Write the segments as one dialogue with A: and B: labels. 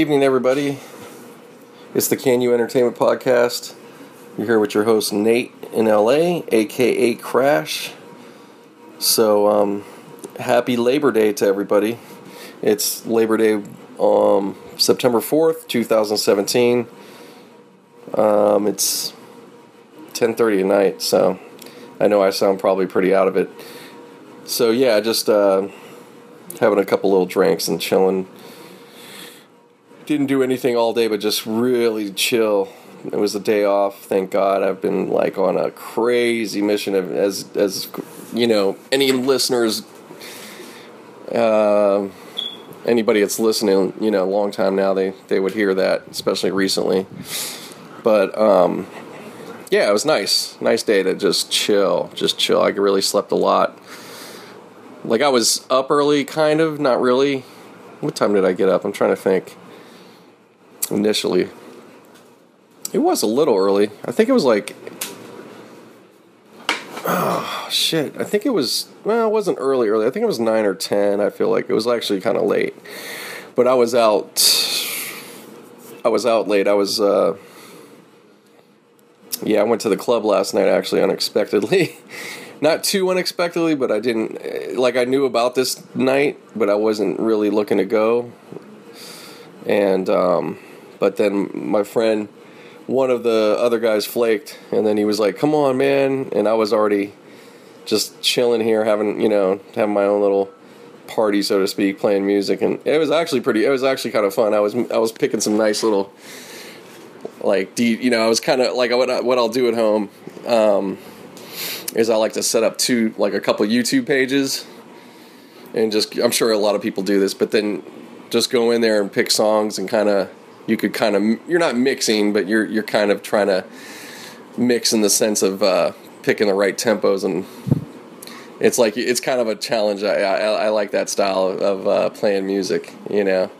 A: Evening, everybody. It's the Can You Entertainment Podcast. You're here with your host, Nate in LA, aka Crash. So, um, happy Labor Day to everybody. It's Labor Day, um, September 4th, 2017. Um, it's 10.30 at night, so I know I sound probably pretty out of it. So, yeah, just uh, having a couple little drinks and chilling didn't do anything all day, but just really chill. It was a day off, thank God. I've been like on a crazy mission of, as as you know, any listeners, uh, anybody that's listening, you know, a long time now, they they would hear that, especially recently. But um, yeah, it was nice, nice day to just chill, just chill. I really slept a lot. Like I was up early, kind of, not really. What time did I get up? I'm trying to think initially. It was a little early. I think it was like. Oh, shit. I think it was. Well, it wasn't early, early. I think it was 9 or 10. I feel like it was actually kind of late. But I was out. I was out late. I was. Uh, yeah, I went to the club last night actually unexpectedly. Not too unexpectedly, but I didn't. Like, I knew about this night, but I wasn't really looking to go. And, um, but then my friend, one of the other guys flaked, and then he was like, "Come on, man!" And I was already just chilling here, having you know, having my own little party, so to speak, playing music, and it was actually pretty. It was actually kind of fun. I was I was picking some nice little like you know, I was kind of like what I, what I'll do at home um, is I like to set up two like a couple YouTube pages, and just I'm sure a lot of people do this, but then just go in there and pick songs and kind of you could kind of you're not mixing, but you're you're kind of trying to mix in the sense of uh, picking the right tempos and it's like it's kind of a challenge. I I, I like that style of uh, playing music, you know.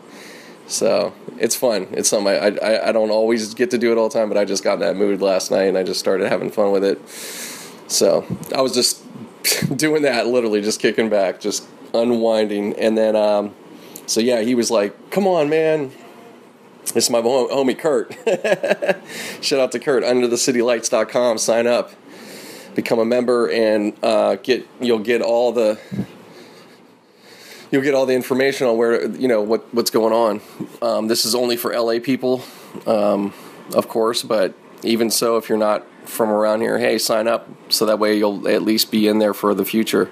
A: So it's fun. It's something I, I I don't always get to do it all the time, but I just got in that mood last night and I just started having fun with it. So I was just doing that, literally just kicking back, just unwinding, and then um, so yeah, he was like, "Come on, man, this is my homie Kurt. Shout out to Kurt. UnderTheCityLights.com. Sign up, become a member, and uh, get you'll get all the you'll get all the information on where you know what what's going on. Um, this is only for LA people, um, of course, but even so, if you're not from around here, hey, sign up so that way you'll at least be in there for the future.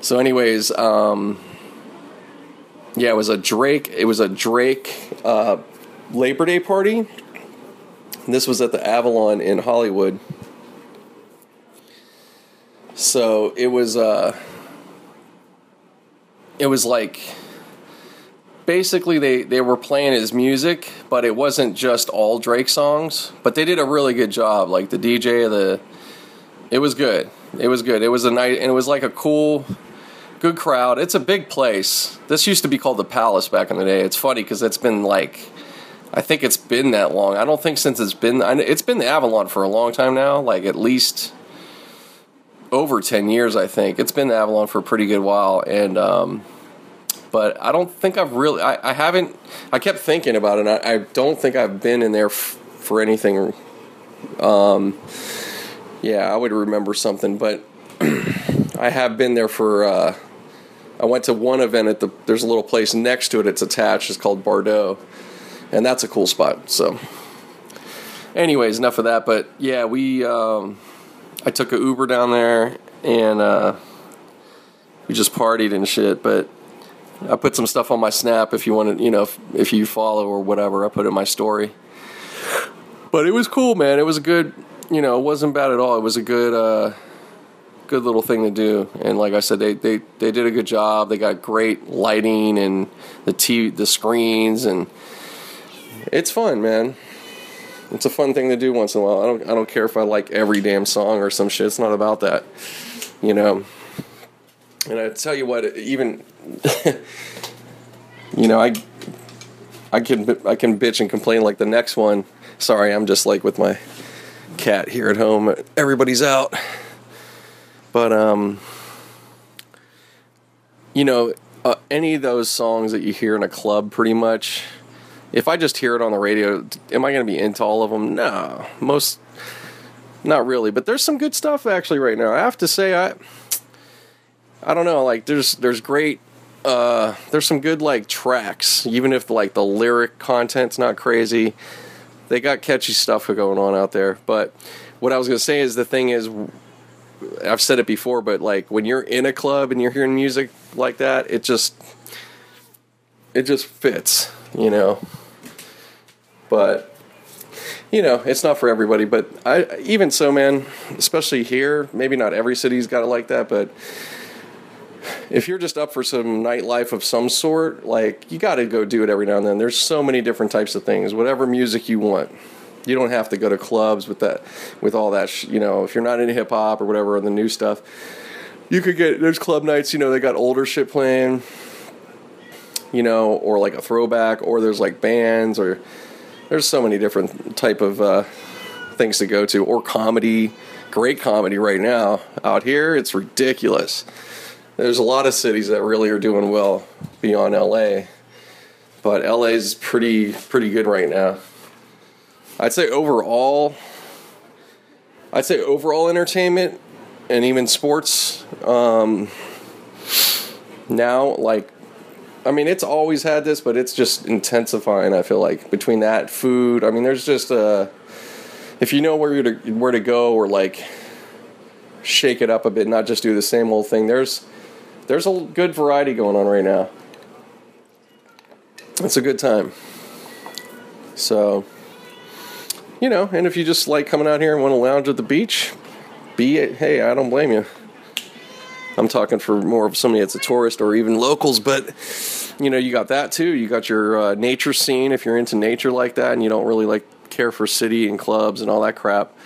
A: So, anyways. Um, yeah, it was a Drake. It was a Drake uh, Labor Day party. This was at the Avalon in Hollywood. So it was. Uh, it was like basically they, they were playing his music, but it wasn't just all Drake songs. But they did a really good job. Like the DJ, the it was good. It was good. It was a night, and it was like a cool good crowd. It's a big place. This used to be called the Palace back in the day. It's funny because it's been like, I think it's been that long. I don't think since it's been, it's been the Avalon for a long time now, like at least over 10 years, I think. It's been the Avalon for a pretty good while. And, um, but I don't think I've really, I, I haven't, I kept thinking about it. I, I, don't think I've been in there f- for anything. Um, yeah, I would remember something, but I have been there for, uh, I went to one event at the. There's a little place next to it. It's attached. It's called Bardot, and that's a cool spot. So, anyways, enough of that. But yeah, we. Um, I took a Uber down there, and uh, we just partied and shit. But I put some stuff on my Snap. If you want to, you know, if, if you follow or whatever, I put it in my story. But it was cool, man. It was a good. You know, it wasn't bad at all. It was a good. Uh, good little thing to do. And like I said, they, they, they did a good job. They got great lighting and the TV, the screens, and it's fun, man. It's a fun thing to do once in a while. I don't I don't care if I like every damn song or some shit. It's not about that, you know. And I tell you what, even you know, I I can I can bitch and complain like the next one. Sorry, I'm just like with my cat here at home. Everybody's out. But um, you know, uh, any of those songs that you hear in a club, pretty much, if I just hear it on the radio, am I going to be into all of them? No, most, not really. But there's some good stuff actually right now. I have to say, I, I don't know. Like there's there's great, uh, there's some good like tracks, even if like the lyric content's not crazy. They got catchy stuff going on out there. But what I was going to say is the thing is, I've said it before, but like when you're in a club and you're hearing music like that, it just it just fits, you know. But you know, it's not for everybody. But I even so, man, especially here, maybe not every city's got it like that, but if you're just up for some nightlife of some sort, like you got to go do it every now and then. There's so many different types of things, whatever music you want. You don't have to go to clubs with that, with all that. Sh- you know, if you're not into hip hop or whatever, or the new stuff, you could get. There's club nights. You know, they got older shit playing. You know, or like a throwback, or there's like bands, or there's so many different type of uh, things to go to, or comedy. Great comedy right now out here. It's ridiculous. There's a lot of cities that really are doing well beyond LA, but LA's pretty pretty good right now. I'd say overall, I'd say overall entertainment and even sports. Um, now, like, I mean, it's always had this, but it's just intensifying. I feel like between that food, I mean, there's just a if you know where to where to go or like shake it up a bit, not just do the same old thing. There's there's a good variety going on right now. It's a good time. So you know, and if you just like coming out here and want to lounge at the beach, be it. Hey, I don't blame you. I'm talking for more of somebody that's a tourist or even locals, but you know, you got that too. You got your uh, nature scene if you're into nature like that, and you don't really like care for city and clubs and all that crap.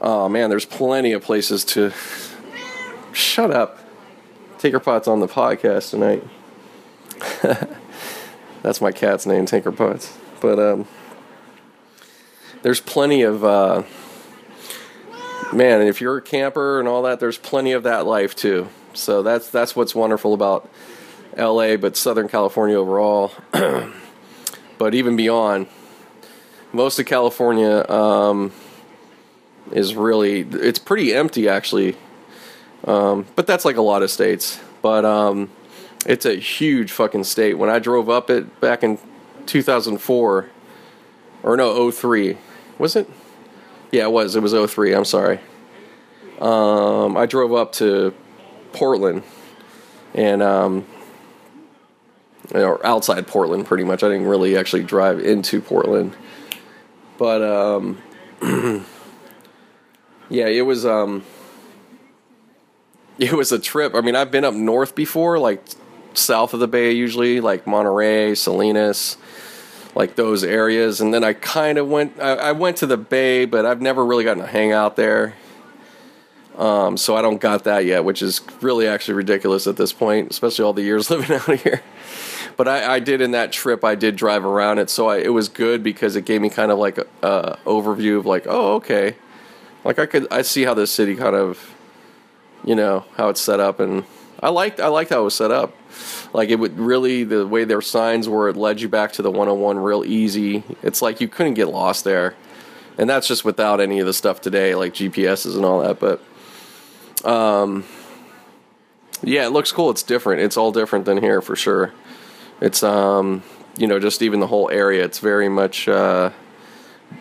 A: Oh man, there's plenty of places to. Shut up. Tinker Pot's on the podcast tonight. That's my cat's name, Tinker Potts. But um, there's plenty of uh, man, if you're a camper and all that, there's plenty of that life too. So that's that's what's wonderful about LA, but Southern California overall. but even beyond, most of California um, is really it's pretty empty actually. Um, but that's like a lot of states. But um, it's a huge fucking state. When I drove up it back in 2004, or no, 03, was it? Yeah, it was. It was 03. I'm sorry. Um, I drove up to Portland and um, or outside Portland, pretty much. I didn't really actually drive into Portland, but um, yeah, it was um, it was a trip. I mean, I've been up north before, like south of the Bay, usually like Monterey, Salinas like those areas. And then I kind of went, I, I, went to the Bay, but I've never really gotten to hang out there. Um, so I don't got that yet, which is really actually ridiculous at this point, especially all the years living out here. But I, I did in that trip, I did drive around it, so I, it was good because it gave me kind of like a, a overview of like, oh, okay, like I could I see how this city kind of, you know, how it's set up, and I liked I liked how it was set up. Like it would really the way their signs were, it led you back to the 101 real easy. It's like you couldn't get lost there, and that's just without any of the stuff today, like GPSs and all that. But, um, yeah, it looks cool. It's different. It's all different than here for sure. It's um, you know, just even the whole area. It's very much uh,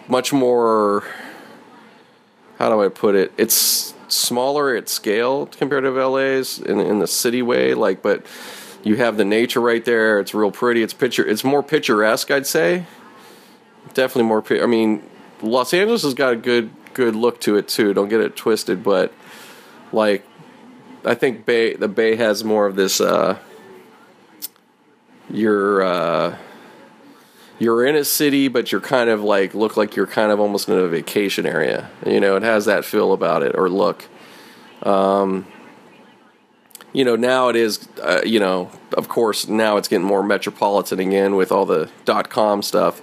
A: much more. How do I put it? It's smaller at scale compared to LA's in in the city way, like, but you have the nature right there. It's real pretty. It's picture. It's more picturesque, I'd say. Definitely more. I mean, Los Angeles has got a good good look to it too. Don't get it twisted, but like, I think Bay the Bay has more of this. Uh, you're uh, you're in a city, but you're kind of like look like you're kind of almost in a vacation area. You know, it has that feel about it or look. Um, you know, now it is, uh, you know, of course, now it's getting more metropolitan again with all the dot com stuff.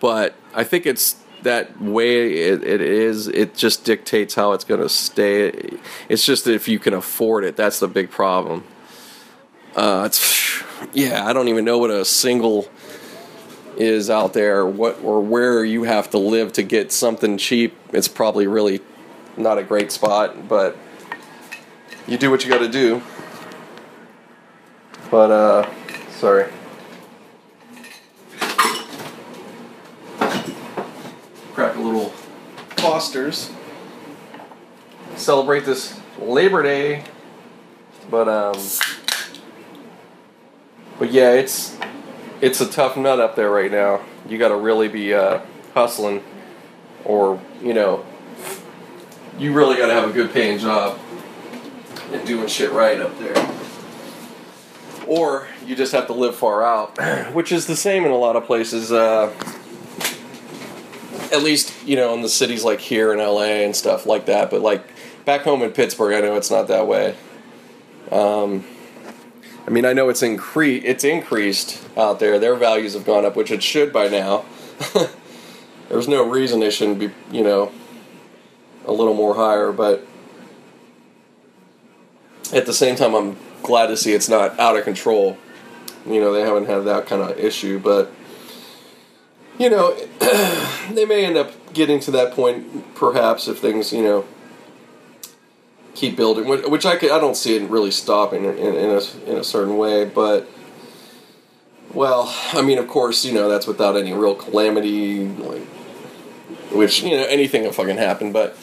A: But I think it's that way it, it is. It just dictates how it's going to stay. It's just if you can afford it, that's the big problem. Uh, it's, yeah, I don't even know what a single is out there, what or where you have to live to get something cheap, it's probably really not a great spot, but you do what you got to do. But uh sorry. Crack a little Foster's. Celebrate this Labor Day. But um but yeah, it's it's a tough nut up there right now. You got to really be uh, hustling, or you know, you really got to have a good paying job and doing shit right up there. Or you just have to live far out, which is the same in a lot of places. Uh, at least you know in the cities like here in LA and stuff like that. But like back home in Pittsburgh, I know it's not that way. Um, I mean, I know it's incre- it's increased out there. Their values have gone up, which it should by now. There's no reason it shouldn't be, you know, a little more higher, but at the same time, I'm glad to see it's not out of control. You know, they haven't had that kind of issue, but you know, they may end up getting to that point, perhaps, if things, you know, keep building, which I could, I don't see it really stopping in, in, a, in a certain way, but well, I mean, of course, you know that's without any real calamity, like which you know anything can fucking happen, but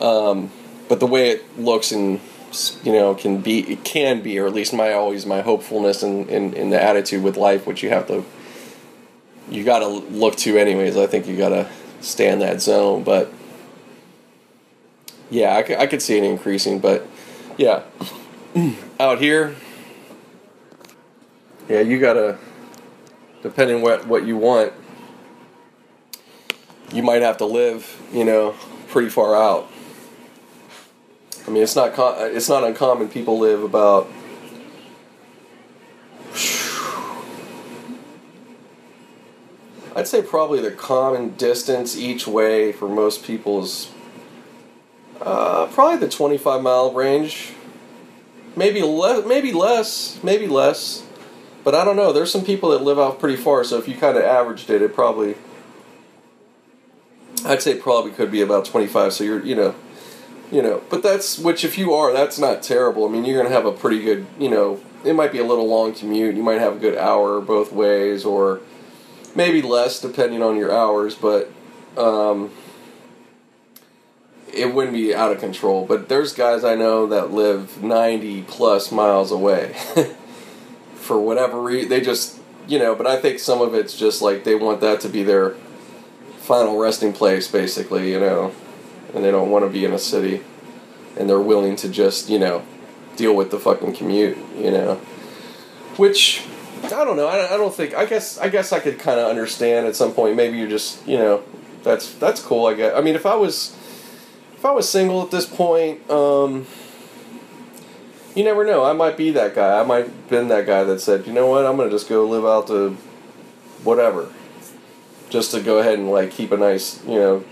A: um, but the way it looks and you know can be it can be, or at least my always my hopefulness and in, in, in the attitude with life, which you have to you got to look to anyways. I think you got to stay in that zone, but yeah, I could, I could see it increasing, but yeah, out here, yeah, you gotta, depending what what you want, you might have to live, you know, pretty far out. I mean, it's not it's not uncommon. People live about. I'd say probably the common distance each way for most people is uh, probably the 25 mile range. Maybe less, maybe less, maybe less. But I don't know. There's some people that live out pretty far, so if you kind of averaged it, it probably I'd say probably could be about 25. So you're, you know, you know, but that's which if you are, that's not terrible. I mean, you're going to have a pretty good, you know, it might be a little long commute. You might have a good hour both ways or maybe less depending on your hours, but um, it wouldn't be out of control. But there's guys I know that live 90 plus miles away. For whatever reason, they just, you know, but I think some of it's just like they want that to be their final resting place, basically, you know, and they don't want to be in a city. And they're willing to just, you know, deal with the fucking commute, you know. Which I don't know. I, I don't think. I guess. I guess I could kind of understand at some point. Maybe you're just. You know. That's that's cool. I guess. I mean, if I was if I was single at this point, um, you never know. I might be that guy. I might have been that guy that said, you know what, I'm gonna just go live out to whatever, just to go ahead and like keep a nice, you know,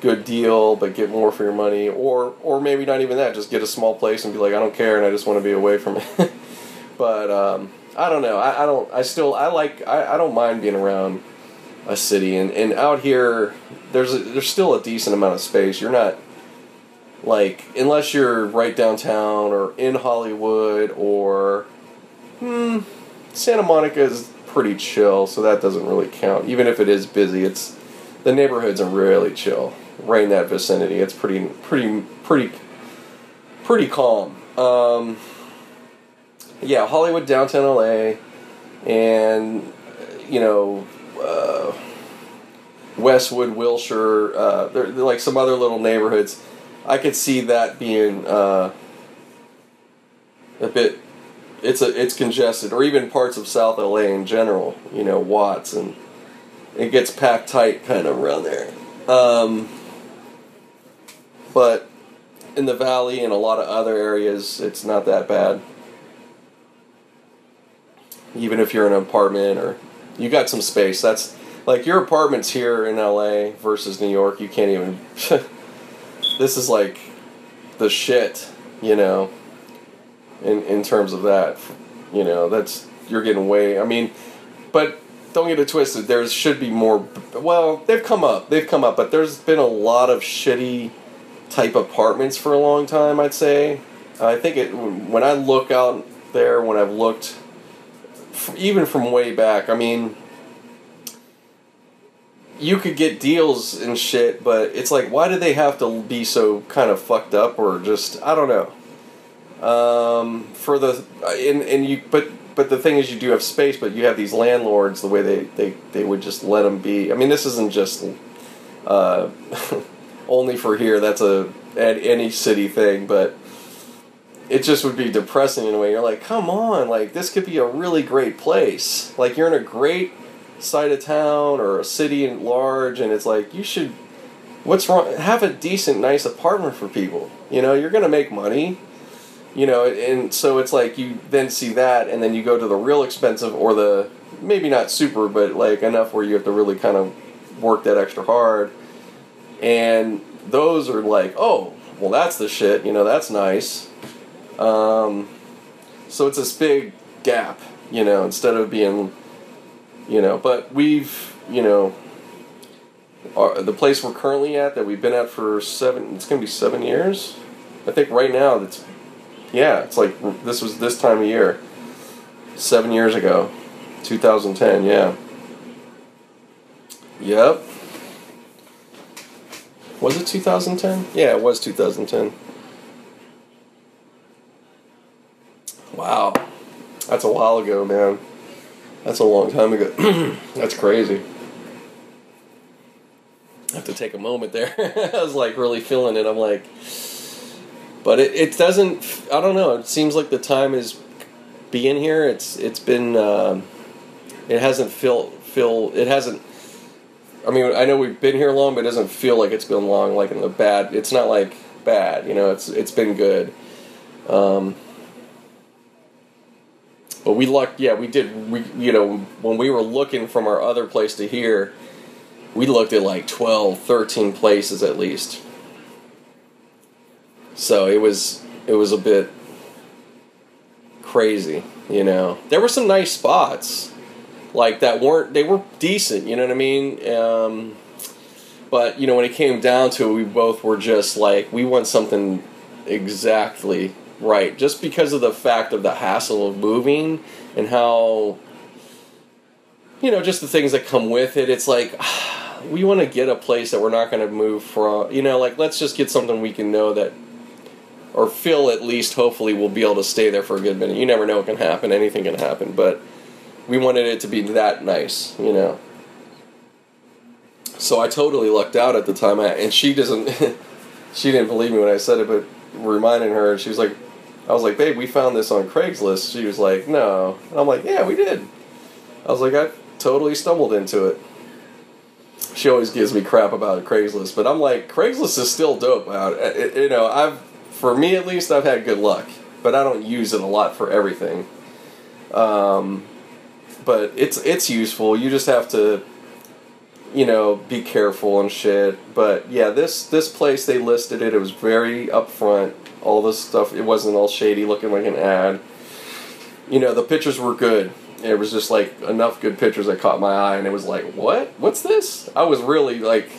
A: good deal, but get more for your money, or or maybe not even that. Just get a small place and be like, I don't care, and I just want to be away from it. but um, I don't know. I, I don't. I still. I like. I, I don't mind being around a city, and, and out here there's a, there's still a decent amount of space. You're not like unless you're right downtown or in Hollywood or hmm, Santa Monica is pretty chill, so that doesn't really count. Even if it is busy, it's the neighborhoods are really chill. Right in that vicinity, it's pretty pretty pretty pretty calm. Um, yeah, Hollywood, downtown LA, and you know uh, Westwood, Wilshire, uh, they're, they're, like some other little neighborhoods. I could see that being uh, a bit. It's a it's congested, or even parts of South LA in general. You know, Watts and it gets packed tight kind of around there. Um, but in the valley and a lot of other areas, it's not that bad. Even if you're in an apartment or you got some space. That's like your apartments here in LA versus New York. You can't even. this is like the shit, you know. In in terms of that, you know, that's you're getting way. I mean, but don't get it twisted. There should be more. Well, they've come up. They've come up, but there's been a lot of shitty type apartments for a long time. I'd say. I think it when I look out there, when I've looked, even from way back. I mean, you could get deals and shit, but it's like, why do they have to be so kind of fucked up or just I don't know. Um, for the and and you but but the thing is, you do have space, but you have these landlords. The way they they they would just let them be. I mean, this isn't just uh, only for here. That's a at any city thing, but it just would be depressing in a way. You're like, come on, like this could be a really great place. Like you're in a great side of town or a city at large, and it's like you should. What's wrong? Have a decent, nice apartment for people. You know, you're gonna make money you know and so it's like you then see that and then you go to the real expensive or the maybe not super but like enough where you have to really kind of work that extra hard and those are like oh well that's the shit you know that's nice um, so it's this big gap you know instead of being you know but we've you know our, the place we're currently at that we've been at for seven it's going to be seven years i think right now it's yeah, it's like this was this time of year, seven years ago, 2010. Yeah. Yep. Was it 2010? Yeah, it was 2010. Wow. That's a while ago, man. That's a long time ago. That's crazy. I have to take a moment there. I was like really feeling it. I'm like, but it, it doesn't. I don't know. It seems like the time is being here. It's it's been. Uh, it hasn't feel feel. It hasn't. I mean, I know we've been here long, but it doesn't feel like it's been long. Like in the bad. It's not like bad. You know, it's it's been good. Um, but we lucked. Yeah, we did. We you know when we were looking from our other place to here, we looked at like 12, 13 places at least so it was it was a bit crazy, you know. There were some nice spots like that weren't they were decent, you know what I mean? Um, but you know when it came down to it, we both were just like we want something exactly right, just because of the fact of the hassle of moving and how you know just the things that come with it. It's like. we want to get a place that we're not going to move from. You know, like let's just get something we can know that or Phil at least hopefully we'll be able to stay there for a good minute. You never know what can happen, anything can happen, but we wanted it to be that nice, you know. So I totally lucked out at the time, and she doesn't, she didn't believe me when I said it, but reminding her, and she was like, I was like, babe, we found this on Craigslist. She was like, no. And I'm like, yeah, we did. I was like, I totally stumbled into it. She always gives me crap about Craigslist, but I'm like, Craigslist is still dope. Out, you know, I've for me at least, I've had good luck, but I don't use it a lot for everything. Um, but it's it's useful. You just have to, you know, be careful and shit. But yeah, this this place they listed it. It was very upfront. All this stuff. It wasn't all shady, looking like an ad. You know, the pictures were good. It was just like enough good pictures that caught my eye, and it was like, what? What's this? I was really like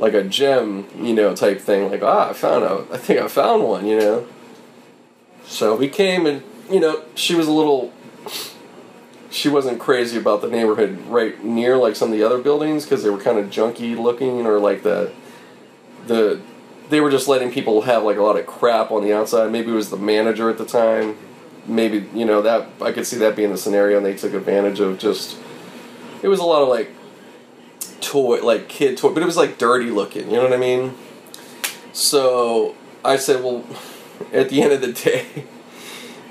A: like a gem, you know, type thing. Like, ah, I found a, I think I found one, you know. So we came and, you know, she was a little, she wasn't crazy about the neighborhood right near like some of the other buildings because they were kind of junky looking or like the, the, they were just letting people have like a lot of crap on the outside. Maybe it was the manager at the time. Maybe, you know, that, I could see that being the scenario and they took advantage of just, it was a lot of like toy, like kid toy, but it was like dirty looking. You know what I mean? So I said, well, at the end of the day,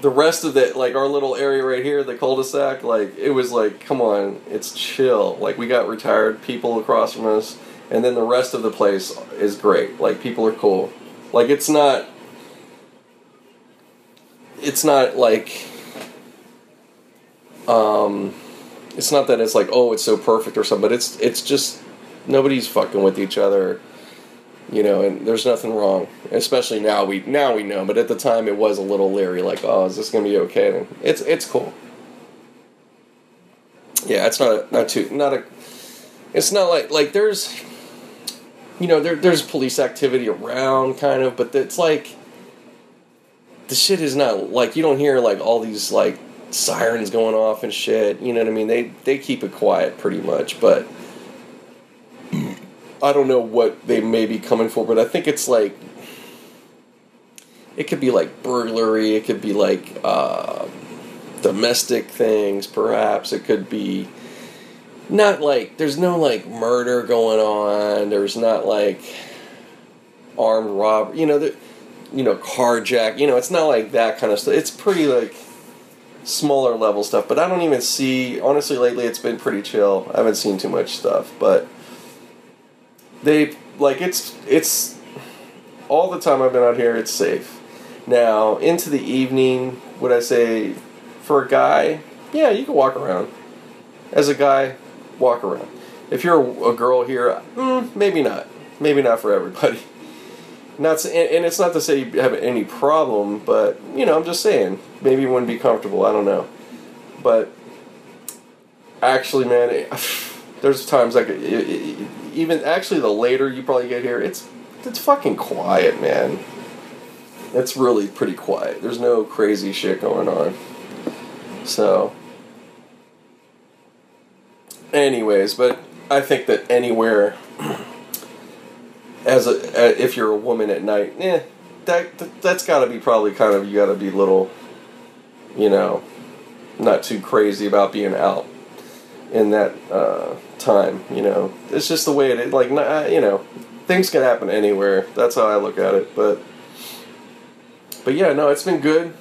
A: the rest of it, like our little area right here, the cul-de-sac, like it was like, come on, it's chill. Like we got retired people across from us, and then the rest of the place is great. Like people are cool. Like it's not. It's not like. Um, it's not that it's like oh it's so perfect or something, but it's it's just nobody's fucking with each other, you know, and there's nothing wrong. Especially now we now we know, but at the time it was a little leery, like oh is this gonna be okay? And it's it's cool. Yeah, it's not a, not too not a. It's not like like there's, you know, there there's police activity around kind of, but it's like. The shit is not like you don't hear like all these like sirens going off and shit. You know what I mean? They they keep it quiet pretty much, but I don't know what they may be coming for. But I think it's like it could be like burglary. It could be like uh, domestic things, perhaps. It could be not like there's no like murder going on. There's not like armed robbery. You know, the, you know, carjack. You know, it's not like that kind of stuff. It's pretty like smaller level stuff. But I don't even see. Honestly, lately it's been pretty chill. I haven't seen too much stuff, but they like it's it's all the time I've been out here. It's safe. Now into the evening, would I say for a guy? Yeah, you can walk around. As a guy, walk around. If you're a girl here, mm, maybe not. Maybe not for everybody. Not and, and it's not to say you have any problem, but you know, I'm just saying maybe you wouldn't be comfortable. I don't know, but actually, man, it, there's times like even actually the later you probably get here, it's it's fucking quiet, man. It's really pretty quiet. There's no crazy shit going on. So, anyways, but I think that anywhere, as a if you're a woman at night, eh, that, that that's got to be probably kind of you got to be little, you know, not too crazy about being out in that uh, time. You know, it's just the way it is. Like, you know, things can happen anywhere. That's how I look at it. But, but yeah, no, it's been good.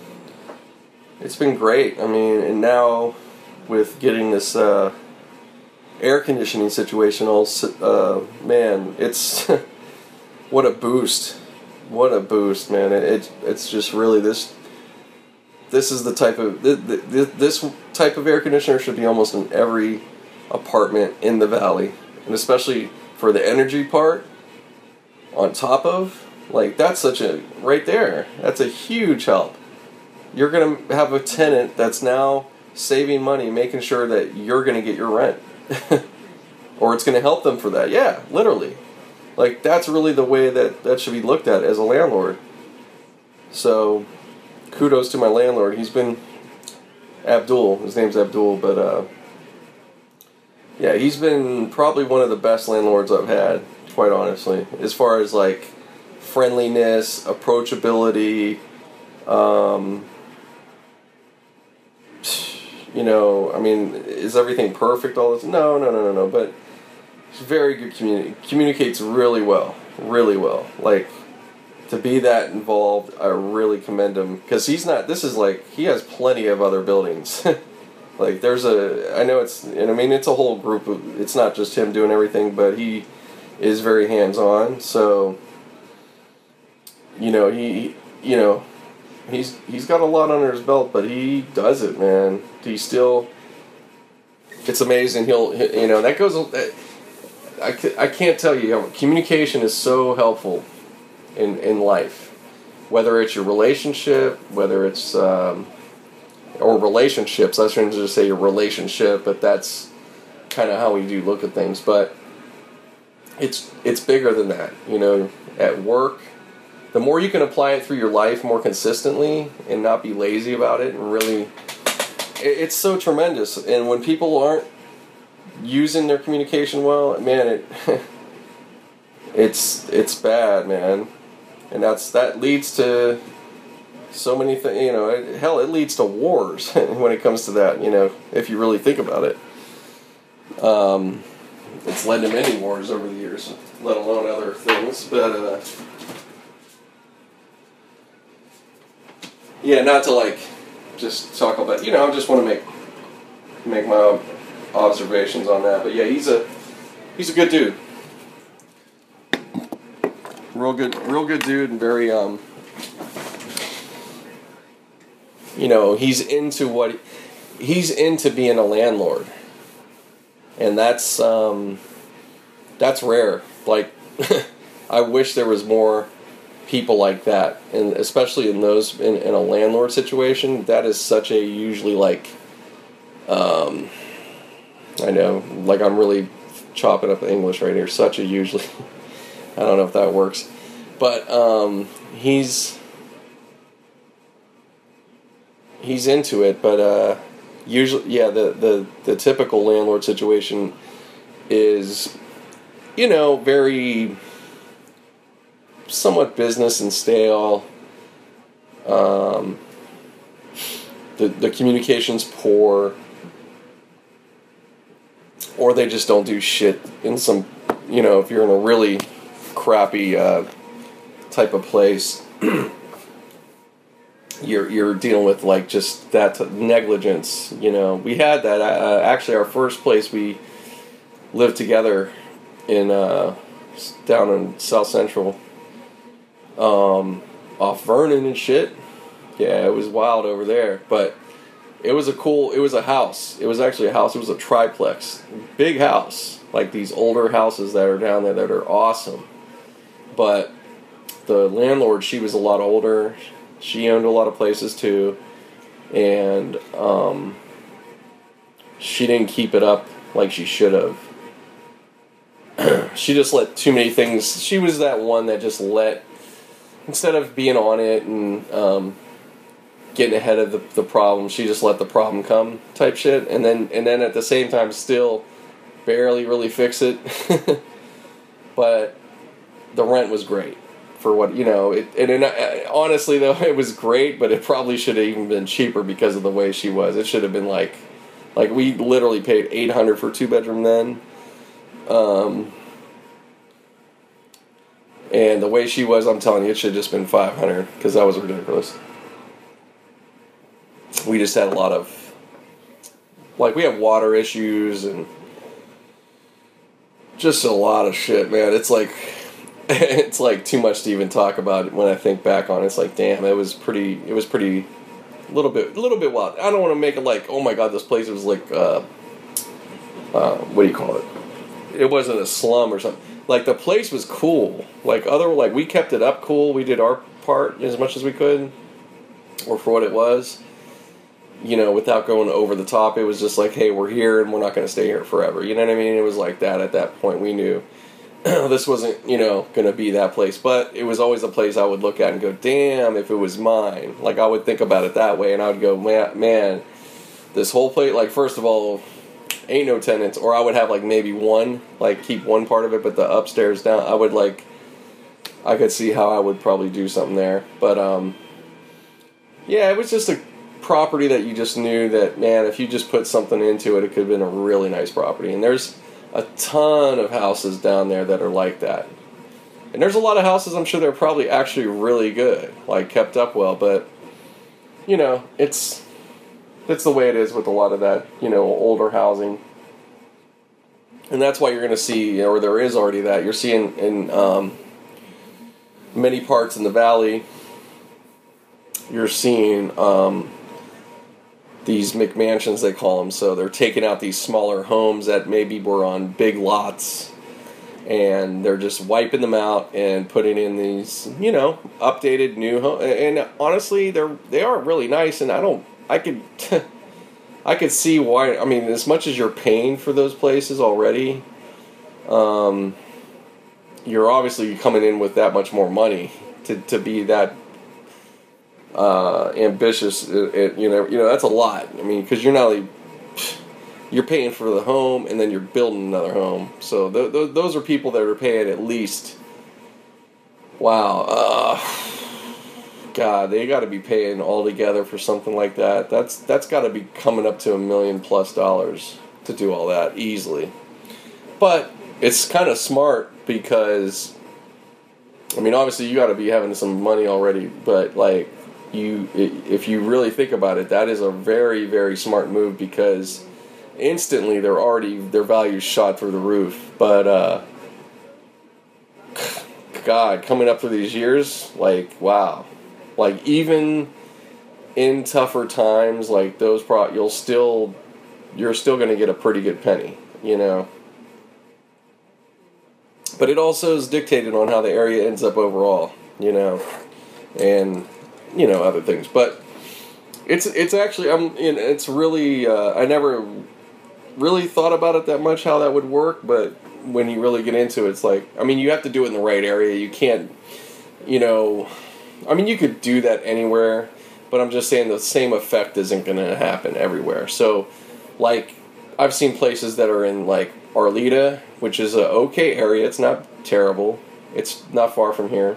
A: It's been great. I mean, and now with getting this uh, air conditioning situation all, uh, man, it's what a boost. What a boost, man! It, it it's just really this this is the type of this type of air conditioner should be almost in every apartment in the valley, and especially for the energy part. On top of like that's such a right there. That's a huge help. You're gonna have a tenant that's now saving money, making sure that you're gonna get your rent, or it's gonna help them for that. Yeah, literally. Like that's really the way that that should be looked at as a landlord. So kudos to my landlord. He's been Abdul. His name's Abdul, but uh, yeah, he's been probably one of the best landlords I've had, quite honestly, as far as like friendliness, approachability. Um, you know, I mean, is everything perfect all this? No, no, no, no, no. But he's very good. Communi- communicates really well, really well. Like to be that involved, I really commend him because he's not. This is like he has plenty of other buildings. like there's a, I know it's, and I mean it's a whole group of. It's not just him doing everything, but he is very hands on. So, you know, he, you know, he's he's got a lot under his belt, but he does it, man. He still. It's amazing. He'll, you know, that goes. I, I can't tell you. Communication is so helpful in in life, whether it's your relationship, whether it's um, or relationships. I was trying to just say your relationship, but that's kind of how we do look at things. But it's it's bigger than that. You know, at work, the more you can apply it through your life more consistently and not be lazy about it, and really, it's so tremendous. And when people aren't using their communication well, man, it. it's it's bad, man and that's that leads to so many things. You know, it, hell, it leads to wars when it comes to that. You know, if you really think about it, um, it's led to many wars over the years, let alone other things. But uh, yeah, not to like just talk about. You know, I just want to make make my observations on that. But yeah, he's a he's a good dude real good, real good dude, and very um, you know, he's into what he's into being a landlord, and that's um, that's rare. Like, I wish there was more people like that, and especially in those in, in a landlord situation, that is such a usually like um, I know, like I'm really chopping up English right here. Such a usually, I don't know if that works, but um, he's he's into it. But uh, usually, yeah, the the the typical landlord situation is, you know, very somewhat business and stale. Um, the the communication's poor or they just don't do shit in some, you know, if you're in a really crappy uh, type of place, you're you're dealing with like just that negligence. You know, we had that. Uh, actually, our first place we lived together in uh, down in South Central, um, off Vernon and shit. Yeah, it was wild over there, but it was a cool. It was a house. It was actually a house. It was a triplex, big house, like these older houses that are down there that are awesome. But the landlord, she was a lot older. She owned a lot of places too, and um, she didn't keep it up like she should have. she just let too many things. She was that one that just let instead of being on it and um, getting ahead of the, the problem. She just let the problem come type shit, and then and then at the same time still barely really fix it. but the rent was great for what you know. It, and it, uh, honestly though, it was great, but it probably should have even been cheaper because of the way she was. It should have been like like we literally paid eight hundred for two bedroom then. Um, and the way she was, I'm telling you, it should have just been 500 because that was ridiculous we just had a lot of like we have water issues and just a lot of shit, man. It's like it's like too much to even talk about when I think back on it. It's like, damn, it was pretty. It was pretty. A little bit, a little bit wild. I don't want to make it like, oh my god, this place was like, uh, uh, what do you call it? It wasn't a slum or something. Like the place was cool. Like other, like we kept it up cool. We did our part as much as we could, or for what it was you know, without going over the top, it was just like, hey, we're here and we're not going to stay here forever. You know what I mean? It was like that at that point. We knew this wasn't, you know, to be that place, but it was always a place I would look at and go, damn, if it was mine. Like, I would think about it that way and I would go, man, man this whole place, like, first of all, ain't no tenants, or I would have like maybe one, like, keep one part of it, but the upstairs down, I would like, I could see how I would probably do something there. But, um, yeah, it was just a property that you just knew that man, if you just put something into it, it could have been a really nice property. And there's a ton of houses down there that are like that. And there's a lot of houses I'm sure they're probably actually really good, like kept up well, but you know, it's it's the way it is with a lot of that, you know, older housing. And that's why you're going to see, or there is already that you're seeing in um, many parts in the valley. You're seeing um, these McMansions, they call them. So they're taking out these smaller homes that maybe were on big lots, and they're just wiping them out and putting in these, you know, updated new homes. And honestly, they're they are really nice. And I don't, I could, I could see why. I mean, as much as you're paying for those places already, um, you're obviously coming in with that much more money to to be that uh, ambitious. It, it, you know, you know that's a lot. I mean, because you're not only you're paying for the home and then you're building another home. So th- th- those are people that are paying at least. Wow, uh, God, they got to be paying all together for something like that. That's that's got to be coming up to a million plus dollars to do all that easily. But it's kind of smart because I mean, obviously you got to be having some money already, but like you if you really think about it, that is a very very smart move because instantly they're already their values shot through the roof. But uh, God, coming up through these years, like wow, like even in tougher times, like those pro, you'll still you're still going to get a pretty good penny, you know. But it also is dictated on how the area ends up overall, you know, and you know other things. But it's it's actually I'm it's really uh, I never really thought about it that much how that would work, but when you really get into it, it's like I mean, you have to do it in the right area. You can't, you know, I mean, you could do that anywhere, but I'm just saying the same effect isn't going to happen everywhere. So, like, I've seen places that are in like Arleta, which is a okay area. It's not terrible. It's not far from here.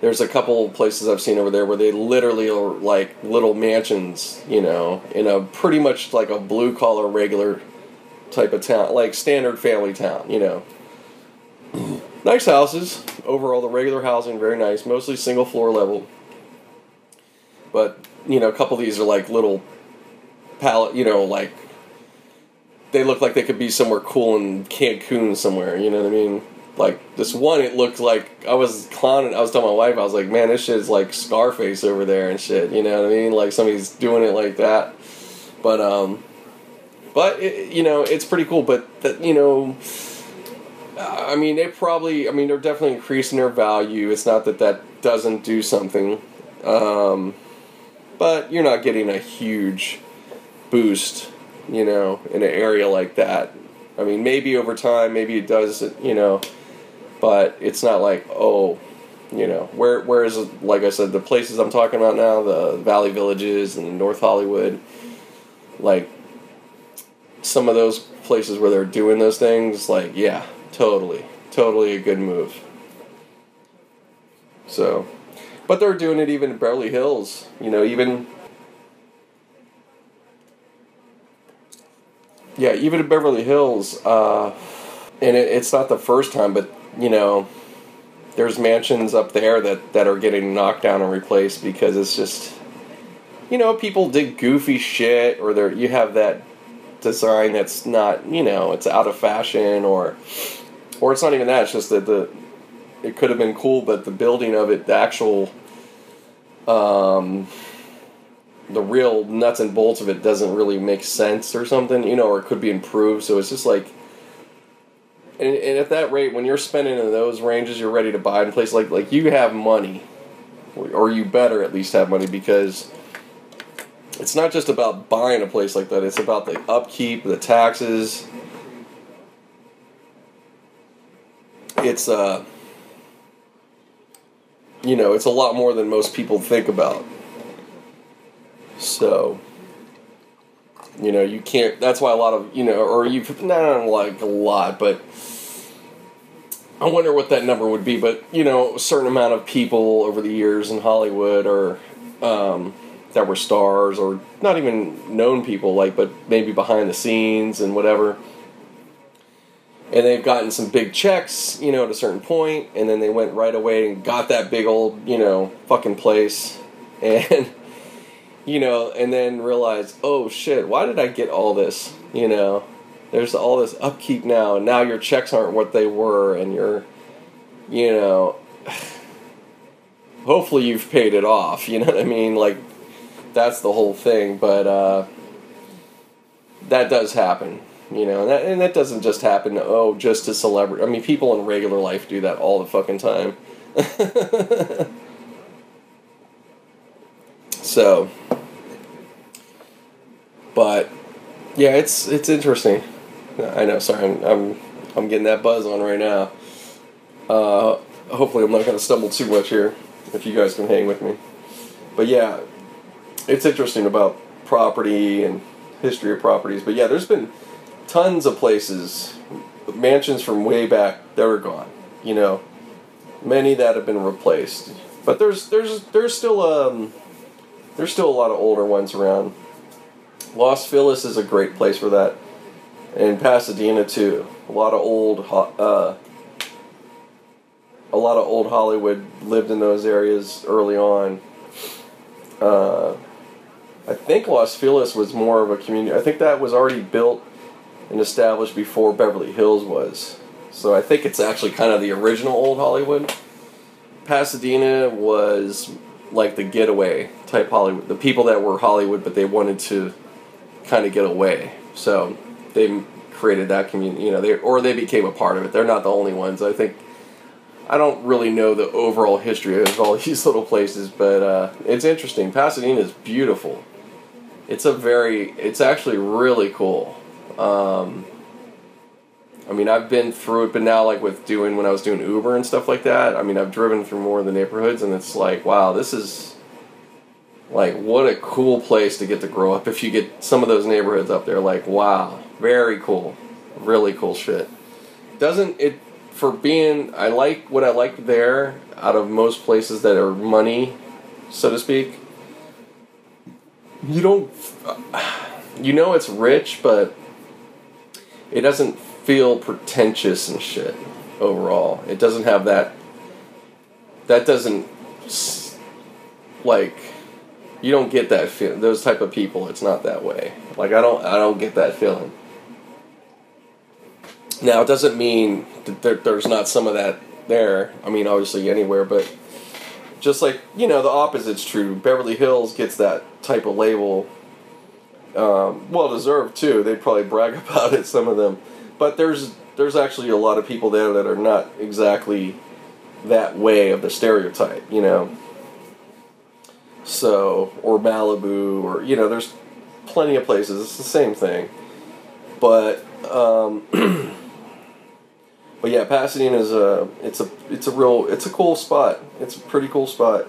A: There's a couple places I've seen over there where they literally are like little mansions, you know, in a pretty much like a blue collar regular type of town, like standard family town, you know. nice houses. Overall, the regular housing very nice, mostly single floor level. But you know, a couple of these are like little pallet, you know, like they look like they could be somewhere cool in Cancun somewhere. You know what I mean? Like this one, it looked like I was clowning. I was telling my wife, I was like, "Man, this shit's like Scarface over there and shit." You know what I mean? Like somebody's doing it like that. But um, but it, you know, it's pretty cool. But that you know, I mean, they probably. I mean, they're definitely increasing their value. It's not that that doesn't do something. Um, but you're not getting a huge boost, you know, in an area like that. I mean, maybe over time, maybe it does, you know, but it's not like oh, you know, where whereas like I said, the places I'm talking about now, the Valley Villages and North Hollywood, like some of those places where they're doing those things, like yeah, totally, totally a good move. So, but they're doing it even in Beverly Hills, you know, even yeah, even in Beverly Hills, uh, and it, it's not the first time, but you know, there's mansions up there that that are getting knocked down and replaced because it's just, you know, people did goofy shit, or there you have that design that's not, you know, it's out of fashion, or or it's not even that. It's just that the it could have been cool, but the building of it, the actual, um, the real nuts and bolts of it doesn't really make sense or something, you know, or it could be improved. So it's just like, and, and at that rate, when you're spending in those ranges, you're ready to buy in a place like like you have money, or you better at least have money because it's not just about buying a place like that. It's about the upkeep, the taxes. It's uh you know, it's a lot more than most people think about. So, you know, you can't. That's why a lot of you know, or you've not like a lot, but I wonder what that number would be. But you know, a certain amount of people over the years in Hollywood, or um, that were stars, or not even known people, like, but maybe behind the scenes and whatever and they've gotten some big checks, you know, at a certain point, and then they went right away and got that big old, you know, fucking place, and you know, and then realized, oh shit, why did I get all this? You know, there's all this upkeep now, and now your checks aren't what they were, and you're, you know, hopefully you've paid it off. You know what I mean? Like, that's the whole thing, but uh, that does happen you know, and that, and that doesn't just happen, oh, just to celebrity. I mean, people in regular life do that all the fucking time. so, but yeah, it's it's interesting. I know. Sorry, I'm I'm, I'm getting that buzz on right now. Uh, hopefully, I'm not going to stumble too much here. If you guys can hang with me, but yeah, it's interesting about property and history of properties. But yeah, there's been tons of places, mansions from way back that are gone. You know, many that have been replaced. But there's there's there's still um there's still a lot of older ones around. Los Feliz is a great place for that, and Pasadena too. A lot of old uh, a lot of old Hollywood lived in those areas early on. Uh, I think Los Feliz was more of a community. I think that was already built and established before Beverly Hills was. So I think it's actually kind of the original old Hollywood. Pasadena was like the getaway type Hollywood. The people that were Hollywood, but they wanted to kind of get away. So they created that community, you know, they or they became a part of it. They're not the only ones. I think I don't really know the overall history of all these little places, but uh, it's interesting. Pasadena is beautiful. It's a very, it's actually really cool Um, I mean, I've been through it, but now, like with doing when I was doing Uber and stuff like that, I mean, I've driven through more of the neighborhoods, and it's like, wow, this is like what a cool place to get to grow up. If you get some of those neighborhoods up there, like, wow, very cool, really cool shit. Doesn't it for being? I like what I like there out of most places that are money, so to speak. You don't, uh, you know, it's rich, but it doesn't feel pretentious and shit overall. It doesn't have that. That doesn't like you don't get that feel. Those type of people, it's not that way. Like I don't I don't get that feeling. Now it doesn't mean that there, there's not some of that there. I mean, obviously anywhere, but just like you know, the opposite's true. Beverly Hills gets that type of label. Um, well deserved too. They'd probably brag about it. Some of them but there's there's actually a lot of people there that are not exactly that way of the stereotype, you know. So, or Malibu, or you know, there's plenty of places. It's the same thing, but um, but yeah, Pasadena is a it's a it's a real it's a cool spot. It's a pretty cool spot.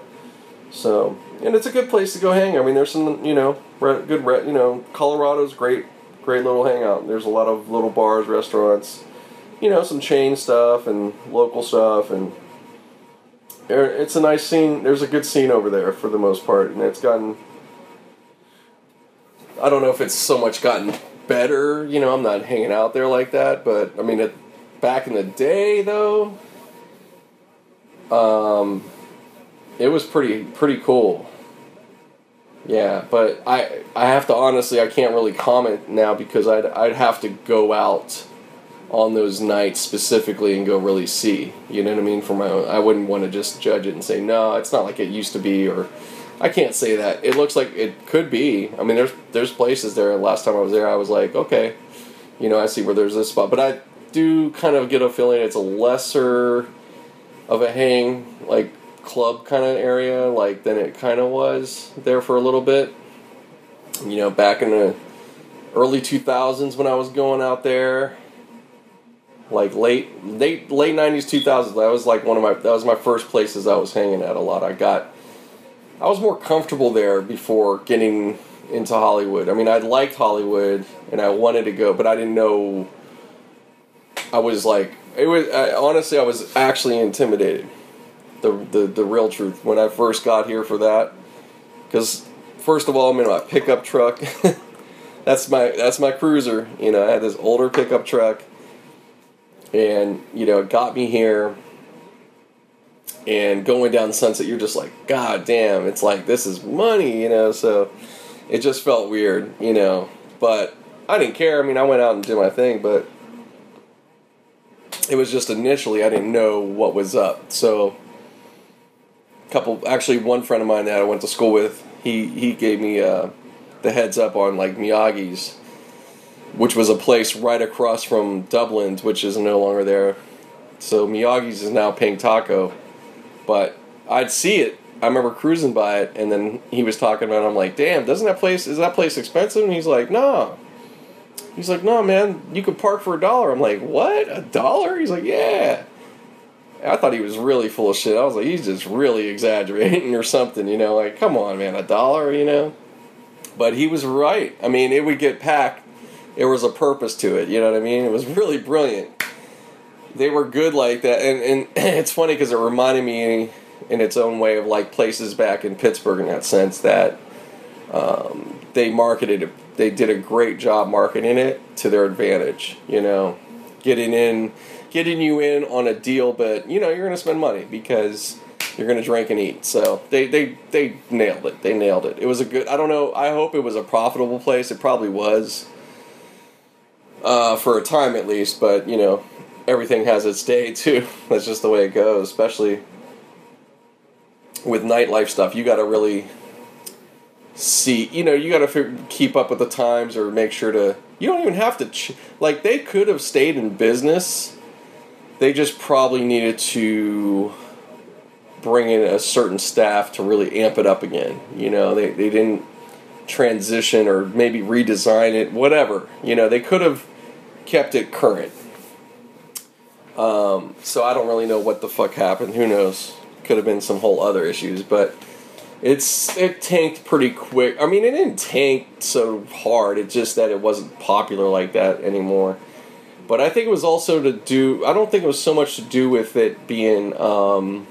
A: So, and it's a good place to go hang. I mean, there's some you know good you know Colorado's great great little hangout. There's a lot of little bars, restaurants, you know, some chain stuff and local stuff, and it's a nice scene. There's a good scene over there for the most part, and it's gotten. I don't know if it's so much gotten better. You know, I'm not hanging out there like that, but I mean, it, back in the day though, um, it was pretty pretty cool. Yeah, but I I have to honestly I can't really comment now because I'd I'd have to go out on those nights specifically and go really see. You know what I mean? For my own, I wouldn't want to just judge it and say no, it's not like it used to be, or I can't say that. It looks like it could be. I mean, there's there's places there. Last time I was there, I was like, okay, you know, I see where there's this spot, but I do kind of get a feeling it's a lesser of a hang, like club kind of area like than it kind of was there for a little bit. You know, back in the early 2000s when I was going out there, like late late late 90s 2000s that was like one of my that was my first places I was hanging at a lot. I got I was more comfortable there before getting into Hollywood. I mean, I liked Hollywood and I wanted to go, but I didn't know I was like it was I, honestly I was actually intimidated the, the, the real truth when I first got here for that. Because first of all, I'm in my pickup truck. that's my that's my cruiser. You know, I had this older pickup truck, and you know, it got me here. And going down sunset, you're just like, God damn! It's like this is money, you know. So it just felt weird, you know. But I didn't care. I mean, I went out and did my thing, but it was just initially I didn't know what was up. So a couple actually one friend of mine that I went to school with he he gave me uh, the heads up on like Miyagi's which was a place right across from Dublin's which is no longer there. So Miyagi's is now Pink Taco but I'd see it. I remember cruising by it and then he was talking about it. I'm like damn doesn't that place is that place expensive? And he's like no he's like no man you could park for a dollar I'm like what a dollar he's like yeah I thought he was really full of shit. I was like, he's just really exaggerating or something, you know, like, come on, man, a dollar, you know? But he was right. I mean, it would get packed. There was a purpose to it, you know what I mean? It was really brilliant. They were good like that. And, and it's funny because it reminded me in its own way of like places back in Pittsburgh in that sense that um, they marketed it, they did a great job marketing it to their advantage, you know, getting in getting you in on a deal, but you know you're going to spend money because you're going to drink and eat. So they they they nailed it. They nailed it. It was a good. I don't know. I hope it was a profitable place. It probably was. Uh, for a time at least, but you know, everything has its day too. That's just the way it goes, especially with nightlife stuff. You got to really see, you know, you got to keep up with the times or make sure to. You don't even have to ch- like they could have stayed in business they just probably needed to bring in a certain staff to really amp it up again. You know, they, they didn't transition or maybe redesign it, whatever. You know, they could have kept it current. Um, so I don't really know what the fuck happened. Who knows? Could have been some whole other issues, but it's it tanked pretty quick. I mean, it didn't tank so hard. It's just that it wasn't popular like that anymore. But I think it was also to do. I don't think it was so much to do with it being um,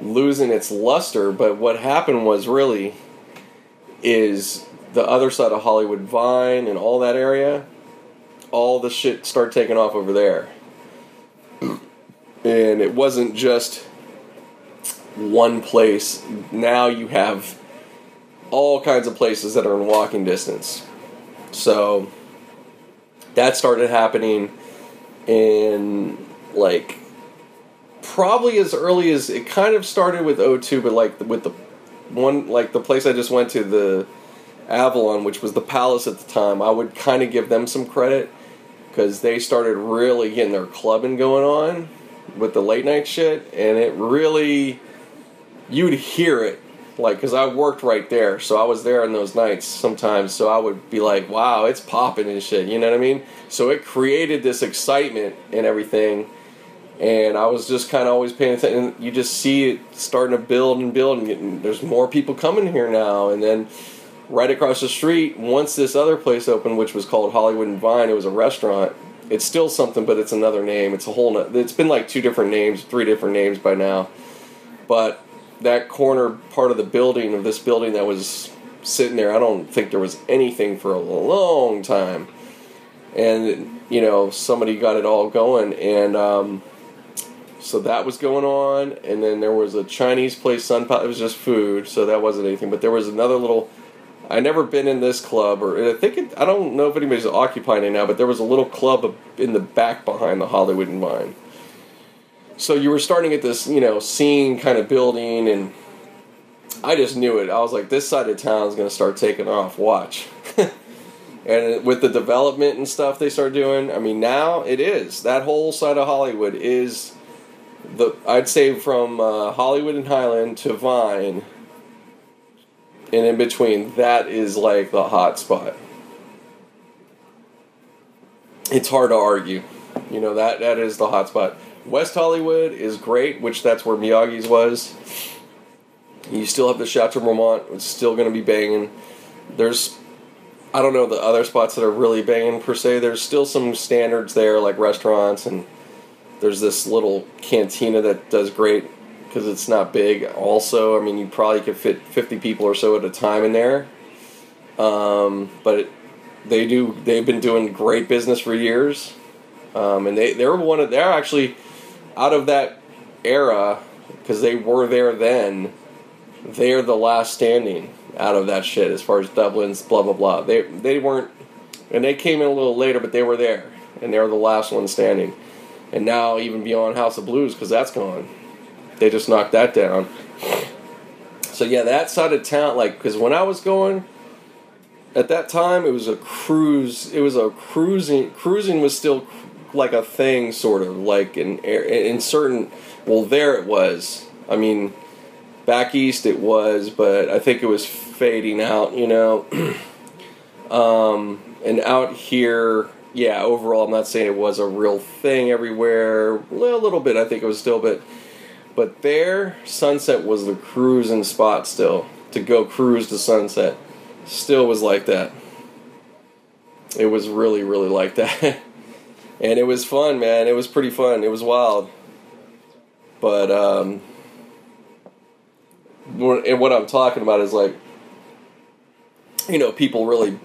A: losing its luster. But what happened was really is the other side of Hollywood Vine and all that area. All the shit started taking off over there, and it wasn't just one place. Now you have all kinds of places that are in walking distance. So that started happening in like probably as early as it kind of started with O2, but like with the one like the place I just went to, the Avalon, which was the Palace at the time, I would kind of give them some credit because they started really getting their clubbing going on with the late night shit, and it really you'd hear it like because I worked right there, so I was there on those nights sometimes. So I would be like, "Wow, it's popping and shit," you know what I mean? So it created this excitement and everything, and I was just kind of always paying attention. And you just see it starting to build and build, and getting, there's more people coming here now. And then right across the street, once this other place opened, which was called Hollywood and Vine, it was a restaurant. It's still something, but it's another name. It's a whole. No, it's been like two different names, three different names by now, but that corner part of the building of this building that was sitting there, I don't think there was anything for a long time. And you know, somebody got it all going, and um, so that was going on. And then there was a Chinese place, Sun It was just food, so that wasn't anything. But there was another little. I never been in this club, or I think it, I don't know if anybody's occupying it now, but there was a little club in the back behind the Hollywood and Vine so you were starting at this, you know, scene kind of building, and I just knew it. I was like, this side of town is going to start taking off. Watch. and with the development and stuff they start doing, I mean, now it is. That whole side of Hollywood is the, I'd say from uh, Hollywood and Highland to Vine, and in between, that is like the hot spot. It's hard to argue. You know, that, that is the hot spot West Hollywood is great, which that's where Miyagi's was. You still have the Chateau Marmont, it's still going to be banging. There's, I don't know the other spots that are really banging per se. There's still some standards there, like restaurants, and there's this little cantina that does great because it's not big. Also, I mean, you probably could fit 50 people or so at a time in there. Um, but it, they do. They've been doing great business for years, um, and they they're one of they're actually out of that era, because they were there then, they're the last standing out of that shit as far as Dublin's blah blah blah. They they weren't, and they came in a little later, but they were there, and they were the last one standing. And now even beyond House of Blues, because that's gone, they just knocked that down. So yeah, that side of town, like, because when I was going, at that time it was a cruise. It was a cruising. Cruising was still like a thing, sort of like in in certain. Well, there it was. I mean, back east it was, but I think it was fading out. You know, um, and out here, yeah. Overall, I'm not saying it was a real thing everywhere. A little bit, I think it was still, but but there, Sunset was the cruising spot still to go cruise to Sunset. Still was like that. It was really, really like that. and it was fun, man. It was pretty fun. It was wild, but um, and what I'm talking about is like, you know, people really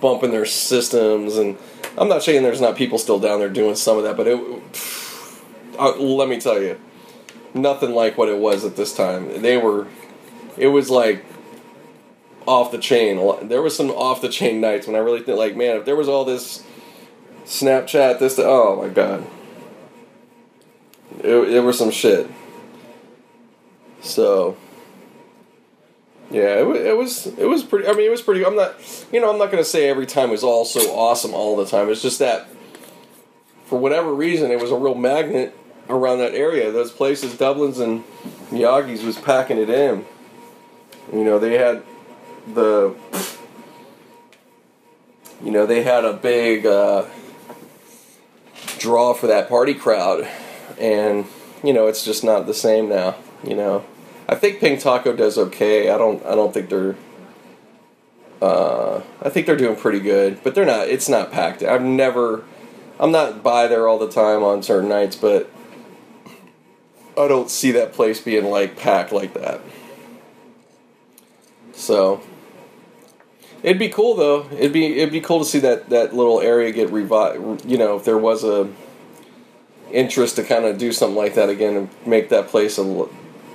A: bumping their systems, and I'm not saying there's not people still down there doing some of that, but it. Uh, let me tell you, nothing like what it was at this time. They were, it was like off the chain. There was some off the chain nights when I really think like, man, if there was all this Snapchat, this, oh my god. It, it was some shit. So, yeah, it, it was it was pretty. I mean, it was pretty. I'm not, you know, I'm not gonna say every time was all so awesome all the time. It's just that, for whatever reason, it was a real magnet around that area. Those places, Dublin's and Miyagi's, was packing it in. You know, they had the you know they had a big uh, draw for that party crowd, and you know it's just not the same now. You know, I think Pink Taco does okay. I don't. I don't think they're. Uh, I think they're doing pretty good, but they're not. It's not packed. I've never. I'm not by there all the time on certain nights, but I don't see that place being like packed like that. So it'd be cool though. It'd be it'd be cool to see that that little area get revived. You know, if there was a interest to kind of do something like that again and make that place a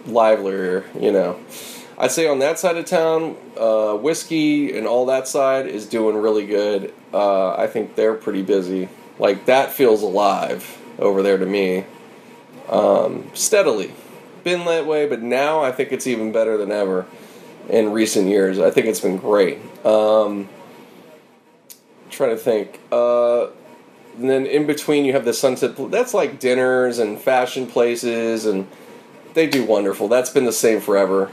A: livelier. You know, I'd say on that side of town, uh, Whisky and all that side is doing really good. Uh, I think they're pretty busy. Like that feels alive over there to me. Um, steadily, been that way, but now I think it's even better than ever in recent years. I think it's been great. Um, trying to think. Uh, and then in between, you have the Sunset. That's like dinners and fashion places, and they do wonderful. That's been the same forever.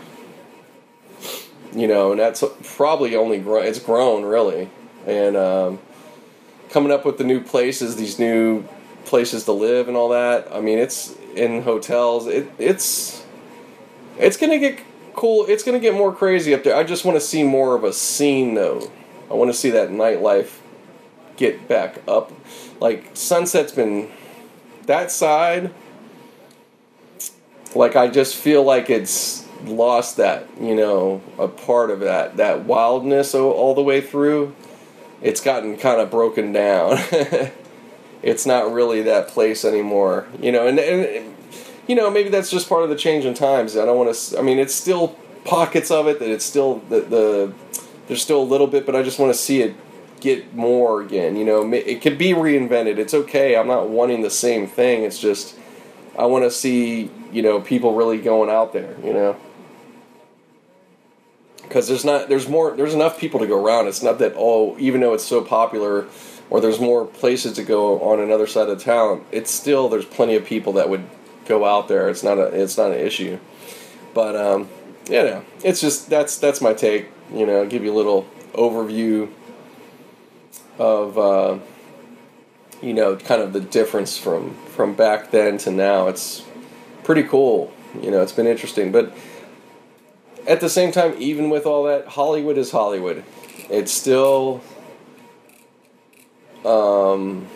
A: You know, and that's probably only grown. It's grown really, and um, coming up with the new places, these new places to live, and all that. I mean, it's in hotels. It, it's it's gonna get cool. It's to get more crazy up there. I just want to see more of a scene, though. I want to see that nightlife get back up. Like Sunset's been that side. Like I just feel like it's lost that you know a part of that that wildness all the way through. It's gotten kind of broken down. it's not really that place anymore, you know. And, and you know, maybe that's just part of the change in times. I don't want to. I mean, it's still pockets of it that it's still the, the there's still a little bit, but I just want to see it get more again. You know, it could be reinvented. It's okay. I'm not wanting the same thing. It's just I want to see you know people really going out there. You know. Because there's not, there's more, there's enough people to go around. It's not that oh, even though it's so popular, or there's more places to go on another side of town. It's still there's plenty of people that would go out there. It's not a it's not an issue. But um, you know, it's just that's that's my take. You know, give you a little overview of uh, you know kind of the difference from from back then to now. It's pretty cool. You know, it's been interesting, but at the same time, even with all that, Hollywood is Hollywood. It's still um,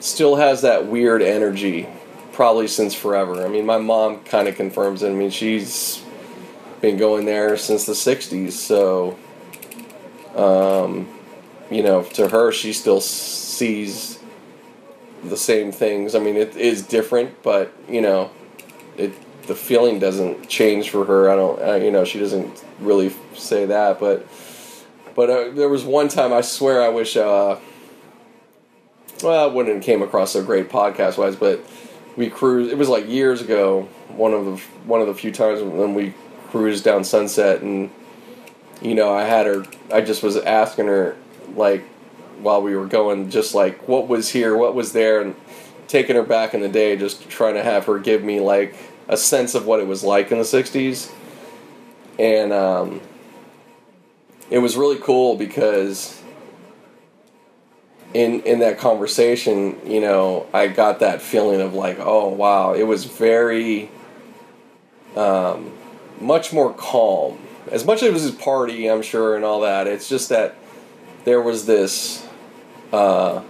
A: still has that weird energy probably since forever. I mean, my mom kind of confirms it. I mean, she's been going there since the 60s, so, um, you know, to her, she still sees the same things. I mean, it is different, but, you know, it the feeling doesn't change for her. I don't, uh, you know, she doesn't really say that, but, but uh, there was one time I swear I wish, uh, well, I wouldn't have came across so great podcast wise, but we cruised. It was like years ago. One of the one of the few times when we cruised down Sunset, and you know, I had her. I just was asking her like while we were going, just like what was here, what was there, and taking her back in the day, just trying to have her give me like a sense of what it was like in the '60s, and um, it was really cool because in in that conversation, you know, I got that feeling of like, oh wow, it was very um, much more calm. As much as it was his party, I'm sure, and all that. It's just that there was this, uh,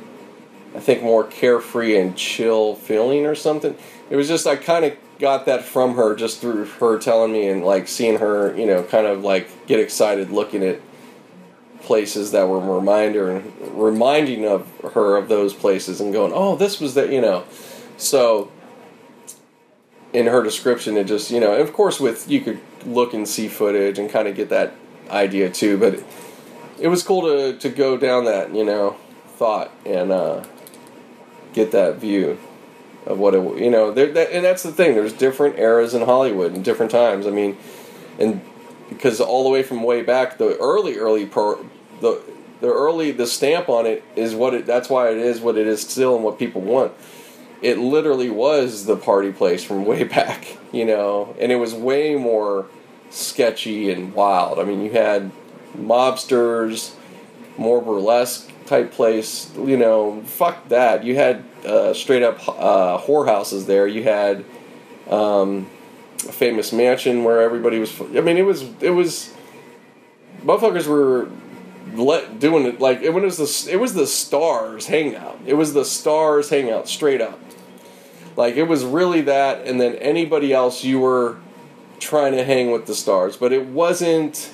A: I think, more carefree and chill feeling or something. It was just I kind of got that from her just through her telling me and like seeing her, you know, kind of like get excited looking at places that were reminder reminding of her of those places and going, oh, this was that, you know. So in her description, it just, you know, of course, with you could look and see footage and kind of get that idea too, but it, it was cool to, to go down that, you know, thought and uh, get that view of what it, you know, there, that, and that's the thing. There's different eras in Hollywood and different times. I mean, and because all the way from way back, the early, early pro, the the early the stamp on it is what it. That's why it is what it is still, and what people want. It literally was the party place from way back, you know, and it was way more sketchy and wild. I mean, you had mobsters, more burlesque type place. You know, fuck that. You had uh, straight up uh, whorehouses there. You had um, a famous mansion where everybody was. I mean, it was it was. Motherfuckers were let doing it like it was the it was the stars hangout. It was the stars hangout straight up. Like it was really that, and then anybody else you were trying to hang with the stars, but it wasn't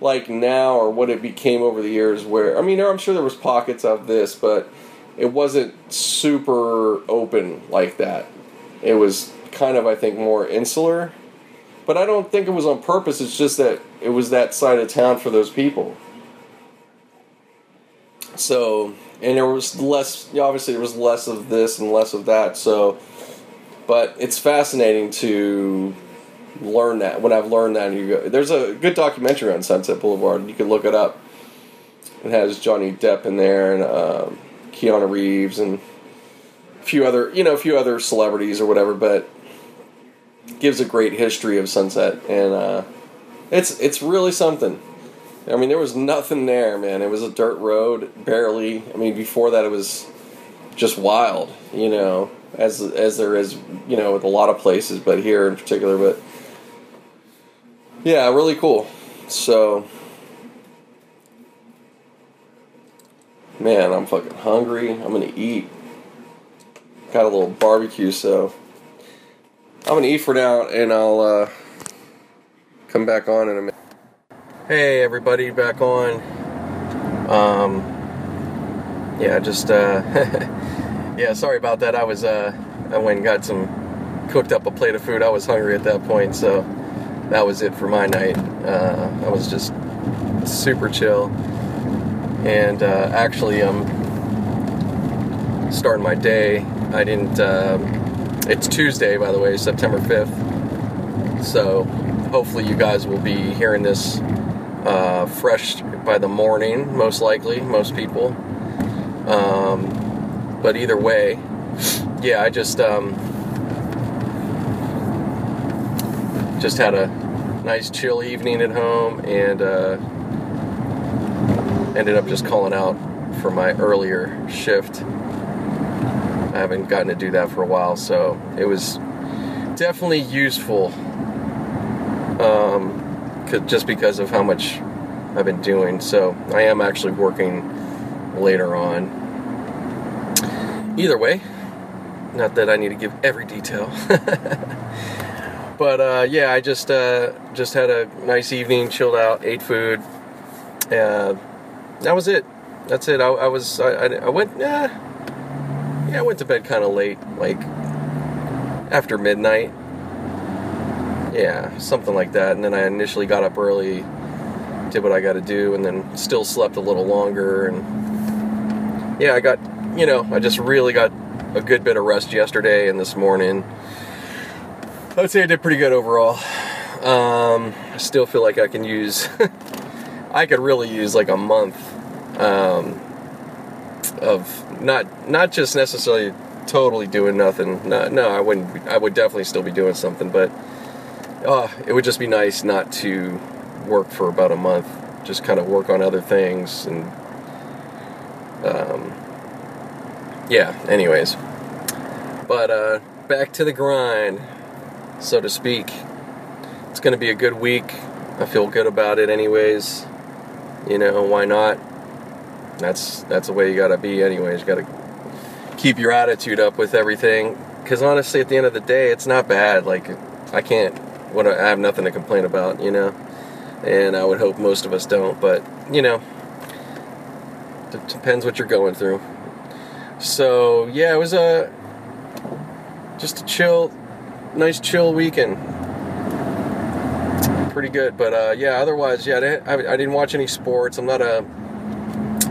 A: like now or what it became over the years. Where I mean, I'm sure there was pockets of this, but it wasn't super open like that. It was kind of, I think, more insular. But I don't think it was on purpose. It's just that it was that side of town for those people. So, and there was less, obviously, there was less of this and less of that. So, but it's fascinating to learn that. When I've learned that, you go, there's a good documentary on Sunset Boulevard. You can look it up. It has Johnny Depp in there and um, Keanu Reeves and a few other, you know, a few other celebrities or whatever. But gives a great history of Sunset, and uh, it's it's really something. I mean, there was nothing there, man. It was a dirt road, barely. I mean, before that, it was just wild, you know, as as there is, you know, with a lot of places, but here in particular. But yeah, really cool. So, man, I'm fucking hungry. I'm gonna eat. Got a little barbecue, so I'm gonna eat for now, and I'll uh, come back on in a minute. Hey everybody, back on. Um, yeah, just uh, yeah, sorry about that. I was uh, I went and got some cooked up a plate of food. I was hungry at that point, so that was it for my night. Uh, I was just super chill, and uh, actually, I'm um, starting my day. I didn't. Um, it's Tuesday, by the way, September 5th. So hopefully, you guys will be hearing this uh, fresh by the morning, most likely, most people. Um, but either way, yeah, I just um, just had a nice chill evening at home and uh, ended up just calling out for my earlier shift I haven't gotten to do that for a while, so it was definitely useful. Um, just because of how much I've been doing. So I am actually working later on. Either way, not that I need to give every detail. but uh, yeah, I just uh, just had a nice evening, chilled out, ate food. Uh, that was it. That's it. I, I was I, I, went. Yeah, I went to bed kind of late, like after midnight. Yeah, something like that. And then I initially got up early, did what I got to do, and then still slept a little longer. And yeah, I got, you know, I just really got a good bit of rest yesterday and this morning. I'd say I did pretty good overall. Um, I still feel like I can use, I could really use like a month um, of not not just necessarily totally doing nothing. No, no, I wouldn't. I would definitely still be doing something, but uh, it would just be nice not to work for about a month. Just kind of work on other things and um, yeah. Anyways, but uh, back to the grind, so to speak. It's going to be a good week. I feel good about it, anyways. You know, why not? That's that's the way you gotta be, anyways. You gotta keep your attitude up with everything. Because honestly, at the end of the day, it's not bad. Like I can't. What I have nothing to complain about, you know. And I would hope most of us don't, but you know, it depends what you're going through. So yeah, it was a just a chill, nice chill weekend. Pretty good, but uh, yeah. Otherwise, yeah, I, I didn't watch any sports. I'm not a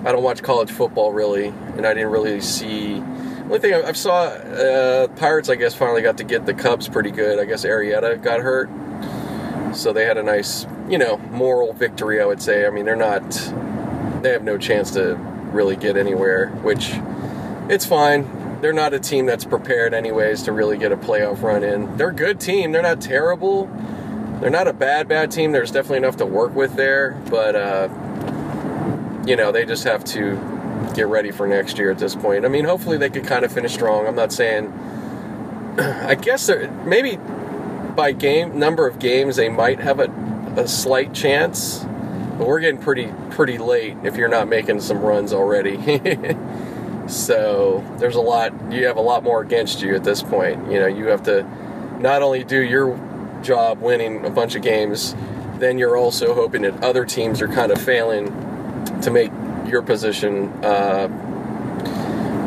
A: I don't watch college football really, and I didn't really see. Only thing I, I saw, uh, Pirates, I guess, finally got to get the Cubs pretty good. I guess Arrieta got hurt, so they had a nice, you know, moral victory. I would say. I mean, they're not, they have no chance to really get anywhere, which it's fine. They're not a team that's prepared, anyways, to really get a playoff run in. They're a good team. They're not terrible, they're not a bad bad team. There's definitely enough to work with there, but uh, you know they just have to get ready for next year at this point. I mean, hopefully they could kind of finish strong. I'm not saying. I guess maybe by game number of games they might have a, a slight chance, but we're getting pretty pretty late if you're not making some runs already. so there's a lot. You have a lot more against you at this point. You know, you have to not only do your job winning a bunch of games, then you're also hoping that other teams are kind of failing to make your position, uh,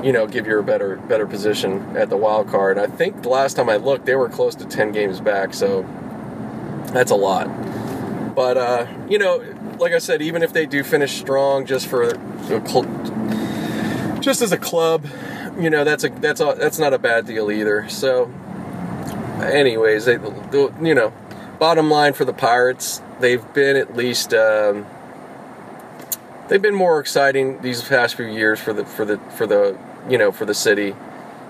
A: you know, give you a better better position at the wild card. I think the last time I looked, they were close to ten games back, so that's a lot. But uh, you know, like I said, even if they do finish strong, just for just as a club, you know, that's a that's a, that's not a bad deal either. So, anyways, they, you know, bottom line for the Pirates, they've been at least. Um, they've been more exciting these past few years for the for the for the you know for the city.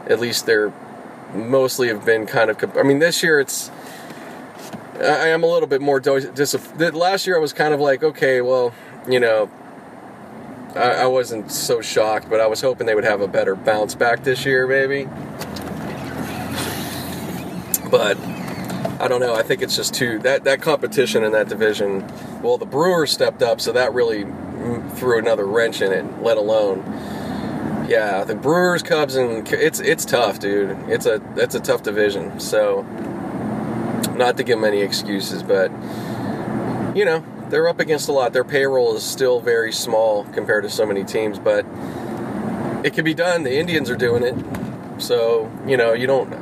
A: At least they're mostly have been kind of. I mean, this year it's. I am a little bit more disappointed. Last year I was kind of like, okay, well, you know, I, I wasn't so shocked, but I was hoping they would have a better bounce back this year, maybe. But I don't know. I think it's just too that that competition in that division. Well, the Brewers stepped up, so that really threw another wrench in it. Let alone, yeah, the Brewers, Cubs, and it's it's tough, dude. It's a it's a tough division. So, not to give them any excuses, but you know they're up against a lot. Their payroll is still very small compared to so many teams, but it can be done. The Indians are doing it, so you know you don't.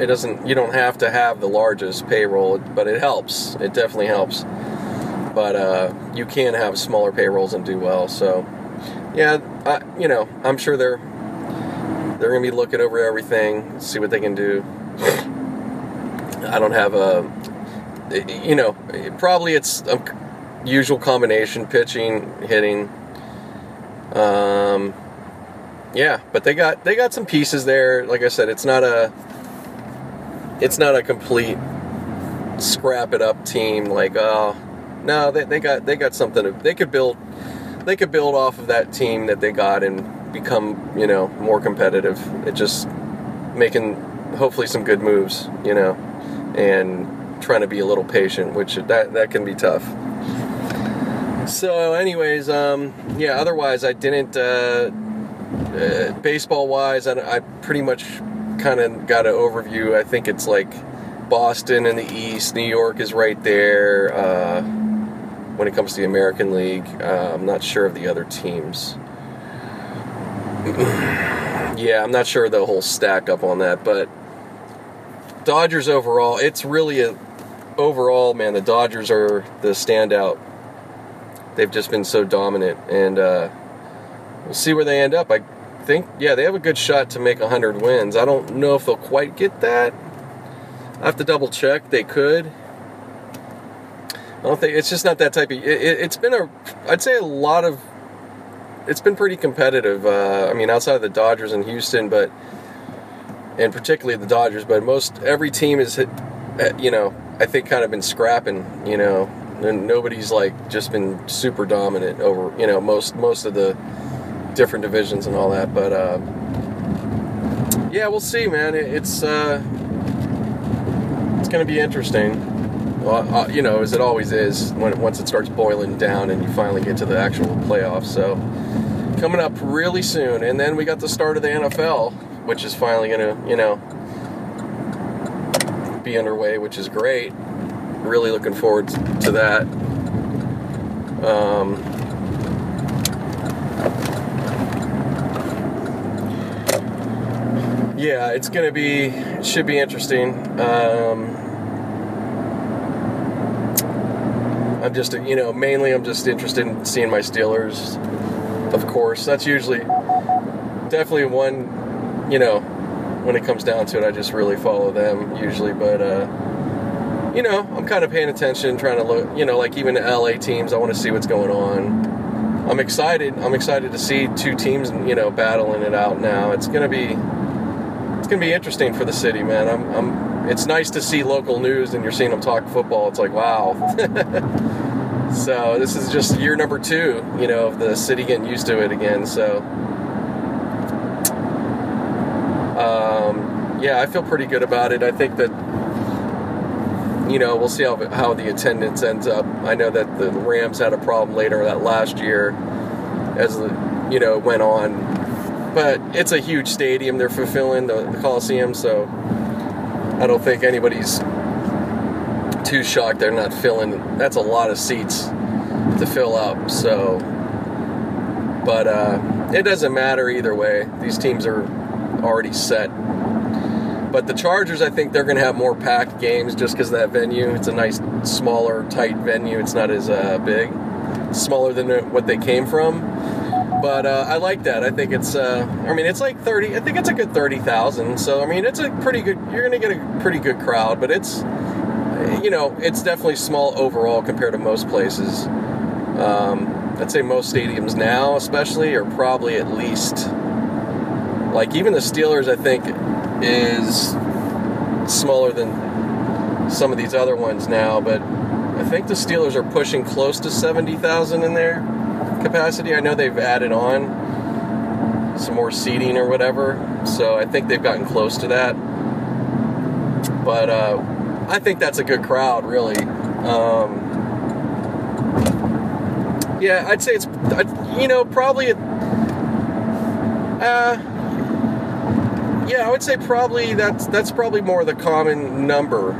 A: It doesn't. You don't have to have the largest payroll, but it helps. It definitely helps but uh, you can have smaller payrolls and do well. So, yeah, I, you know, I'm sure they're they're gonna be looking over everything, see what they can do. I don't have a, you know, probably it's a usual combination: pitching, hitting. Um, yeah, but they got they got some pieces there. Like I said, it's not a it's not a complete scrap it up team. Like, oh, no, they, they got they got something. They could build they could build off of that team that they got and become you know more competitive. It just making hopefully some good moves, you know, and trying to be a little patient, which that that can be tough. So, anyways, um, yeah. Otherwise, I didn't. Uh, uh, baseball wise, I, I pretty much kind of got an overview. I think it's like Boston in the East, New York is right there. Uh, when it comes to the American League. Uh, I'm not sure of the other teams. yeah, I'm not sure the whole stack up on that, but Dodgers overall, it's really a overall, man. The Dodgers are the standout. They've just been so dominant, and uh, we'll see where they end up. I think, yeah, they have a good shot to make 100 wins. I don't know if they'll quite get that. I have to double check. They could. I don't think it's just not that type of. It, has been a, I'd say a lot of. It's been pretty competitive. Uh, I mean, outside of the Dodgers and Houston, but and particularly the Dodgers, but most every team is, uh, you know, I think kind of been scrapping. You know, and nobody's like just been super dominant over. You know, most most of the different divisions and all that, but. Uh, yeah, we'll see, man. it's uh, it's going to be interesting uh, you know, as it always is when once it starts boiling down and you finally get to the actual playoffs. So coming up really soon, and then we got the start of the NFL, which is finally going to, you know, be underway, which is great. Really looking forward to that. Um, yeah, it's going to be, it should be interesting. Um, I'm just, you know, mainly I'm just interested in seeing my Steelers. Of course, that's usually definitely one, you know, when it comes down to it, I just really follow them usually. But uh, you know, I'm kind of paying attention, trying to look, you know, like even the LA teams. I want to see what's going on. I'm excited. I'm excited to see two teams, you know, battling it out now. It's gonna be, it's gonna be interesting for the city, man. I'm, I'm it's nice to see local news and you're seeing them talk football. It's like wow. so this is just year number two, you know, of the city getting used to it again. So. Um, yeah, I feel pretty good about it. I think that you know, we'll see how, how the attendance ends up. I know that the Rams had a problem later that last year as the, you know, went on. But it's a huge stadium they're fulfilling, the, the Coliseum, so I don't think anybody's too shocked they're not filling. That's a lot of seats to fill up, so. But uh, it doesn't matter either way. These teams are already set but the Chargers, I think they're going to have more packed games just because that venue. It's a nice, smaller, tight venue. It's not as uh, big, smaller than what they came from. But uh, I like that. I think it's. Uh, I mean, it's like thirty. I think it's a good thirty thousand. So I mean, it's a pretty good. You're going to get a pretty good crowd, but it's. You know, it's definitely small overall compared to most places. Um, I'd say most stadiums now, especially, are probably at least like even the Steelers. I think is smaller than some of these other ones now, but I think the Steelers are pushing close to 70,000 in their capacity. I know they've added on some more seating or whatever, so I think they've gotten close to that. But uh, I think that's a good crowd, really. Um, yeah, I'd say it's, you know, probably. Uh, yeah, I would say probably that's that's probably more the common number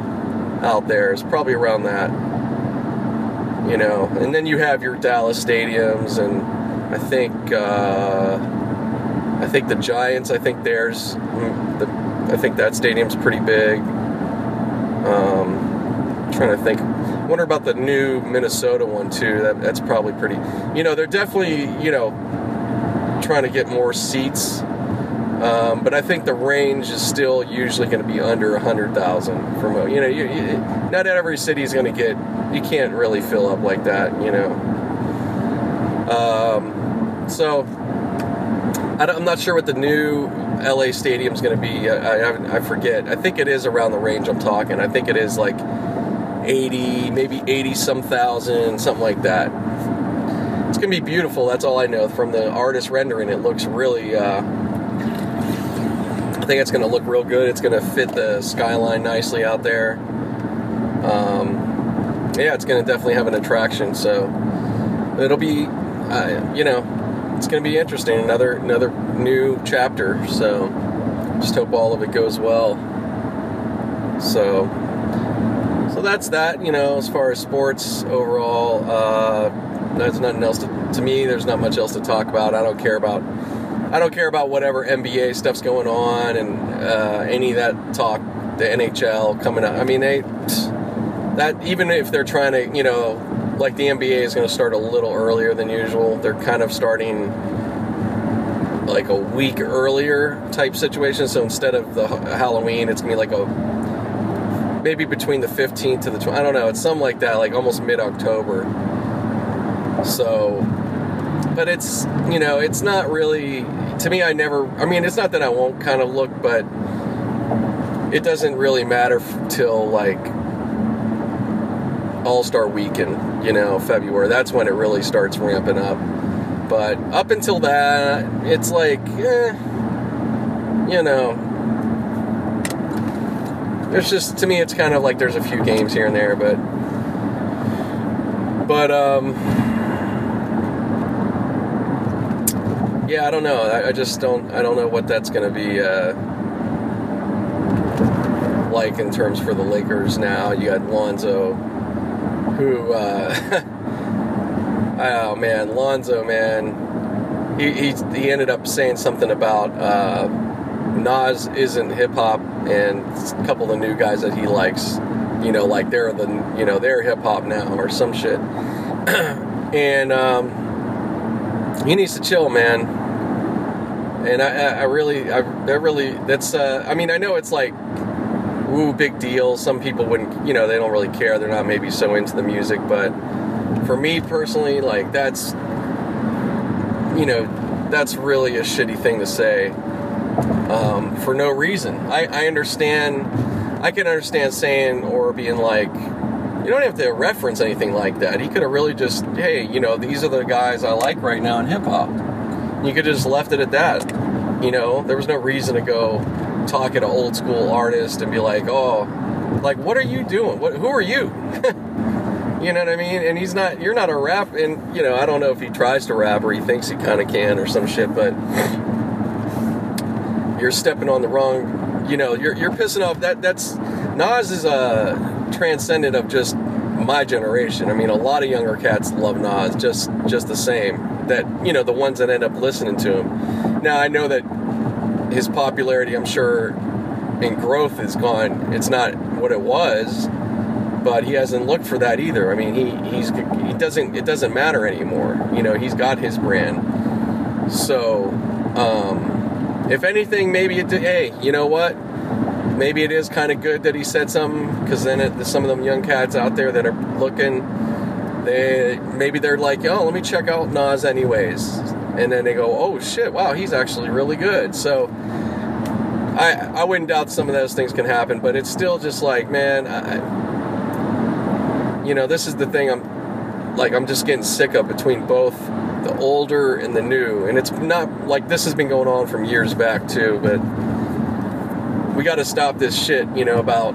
A: out there. It's probably around that. You know, and then you have your Dallas stadiums, and I think uh, I think the Giants. I think theirs. Mm, the, I think that stadium's pretty big. Um, trying to think. Wonder about the new Minnesota one too. That, that's probably pretty. You know, they're definitely you know trying to get more seats um, but I think the range is still usually going to be under 100,000 for most. You know, you, you, not every city is going to get, you can't really fill up like that, you know. Um, so, I am not sure what the new LA stadium is going to be. I, I, I forget. I think it is around the range I'm talking. I think it is like 80, maybe 80 some thousand, something like that. It's going to be beautiful. That's all I know. From the artist rendering, it looks really. Uh, I think it's going to look real good. It's going to fit the skyline nicely out there. Um, yeah, it's going to definitely have an attraction. So it'll be, uh, you know, it's going to be interesting. Another another new chapter. So just hope all of it goes well. So so that's that. You know, as far as sports overall, uh, there's nothing else to, to me. There's not much else to talk about. I don't care about I don't care about whatever NBA stuff's going on and uh, any of that talk, the NHL coming up. I mean, they that even if they're trying to, you know, like the NBA is going to start a little earlier than usual. They're kind of starting like a week earlier type situation. So instead of the Halloween, it's gonna be like a maybe between the 15th to the 20th. I don't know. It's something like that, like almost mid October. So, but it's you know, it's not really to me, I never. I mean, it's not that I won't kind of look, but it doesn't really matter till like All Star Weekend, you know, February. That's when it really starts ramping up. But up until that, it's like, eh, you know, there's just to me, it's kind of like there's a few games here and there, but, but um yeah, I don't know. I, I, just don't. I don't know what that's going to be uh, like in terms for the Lakers now. You got Lonzo, who. Uh, oh man, Lonzo, man, he, he he ended up saying something about uh, Nas isn't hip hop, and a couple of the new guys that he likes, you know, like they're the you know they're hip hop now or some shit, and. Um, he needs to chill, man. And I, I really, I, I really, that's, uh, I mean, I know it's like, ooh, big deal. Some people wouldn't, you know, they don't really care. They're not maybe so into the music, but for me personally, like, that's, you know, that's really a shitty thing to say um, for no reason. I, I understand. I can understand saying or being like, you don't have to reference anything like that. He could have really just, hey, you know, these are the guys I like right now in hip hop. You could have just left it at that. You know, there was no reason to go talk at an old school artist and be like, oh, like, what are you doing? What, who are you? you know what I mean? And he's not, you're not a rap, and, you know, I don't know if he tries to rap or he thinks he kind of can or some shit, but you're stepping on the wrong, you know, you're, you're pissing off. That That's, Nas is a transcendent of just my generation. I mean, a lot of younger cats love Nas just, just the same. That, you know, the ones that end up listening to him. Now, I know that his popularity, I'm sure, and growth is gone. It's not what it was, but he hasn't looked for that either. I mean, he he's he doesn't it doesn't matter anymore. You know, he's got his brand. So, um, if anything, maybe it. Hey, you know what? Maybe it is kind of good that he said something because then it, some of them young cats out there that are looking, they maybe they're like, oh, let me check out Nas anyways, and then they go, oh shit, wow, he's actually really good. So I I wouldn't doubt some of those things can happen, but it's still just like, man, I, you know, this is the thing I'm like I'm just getting sick of between both the older and the new, and it's not like this has been going on from years back too, but we got to stop this shit, you know, about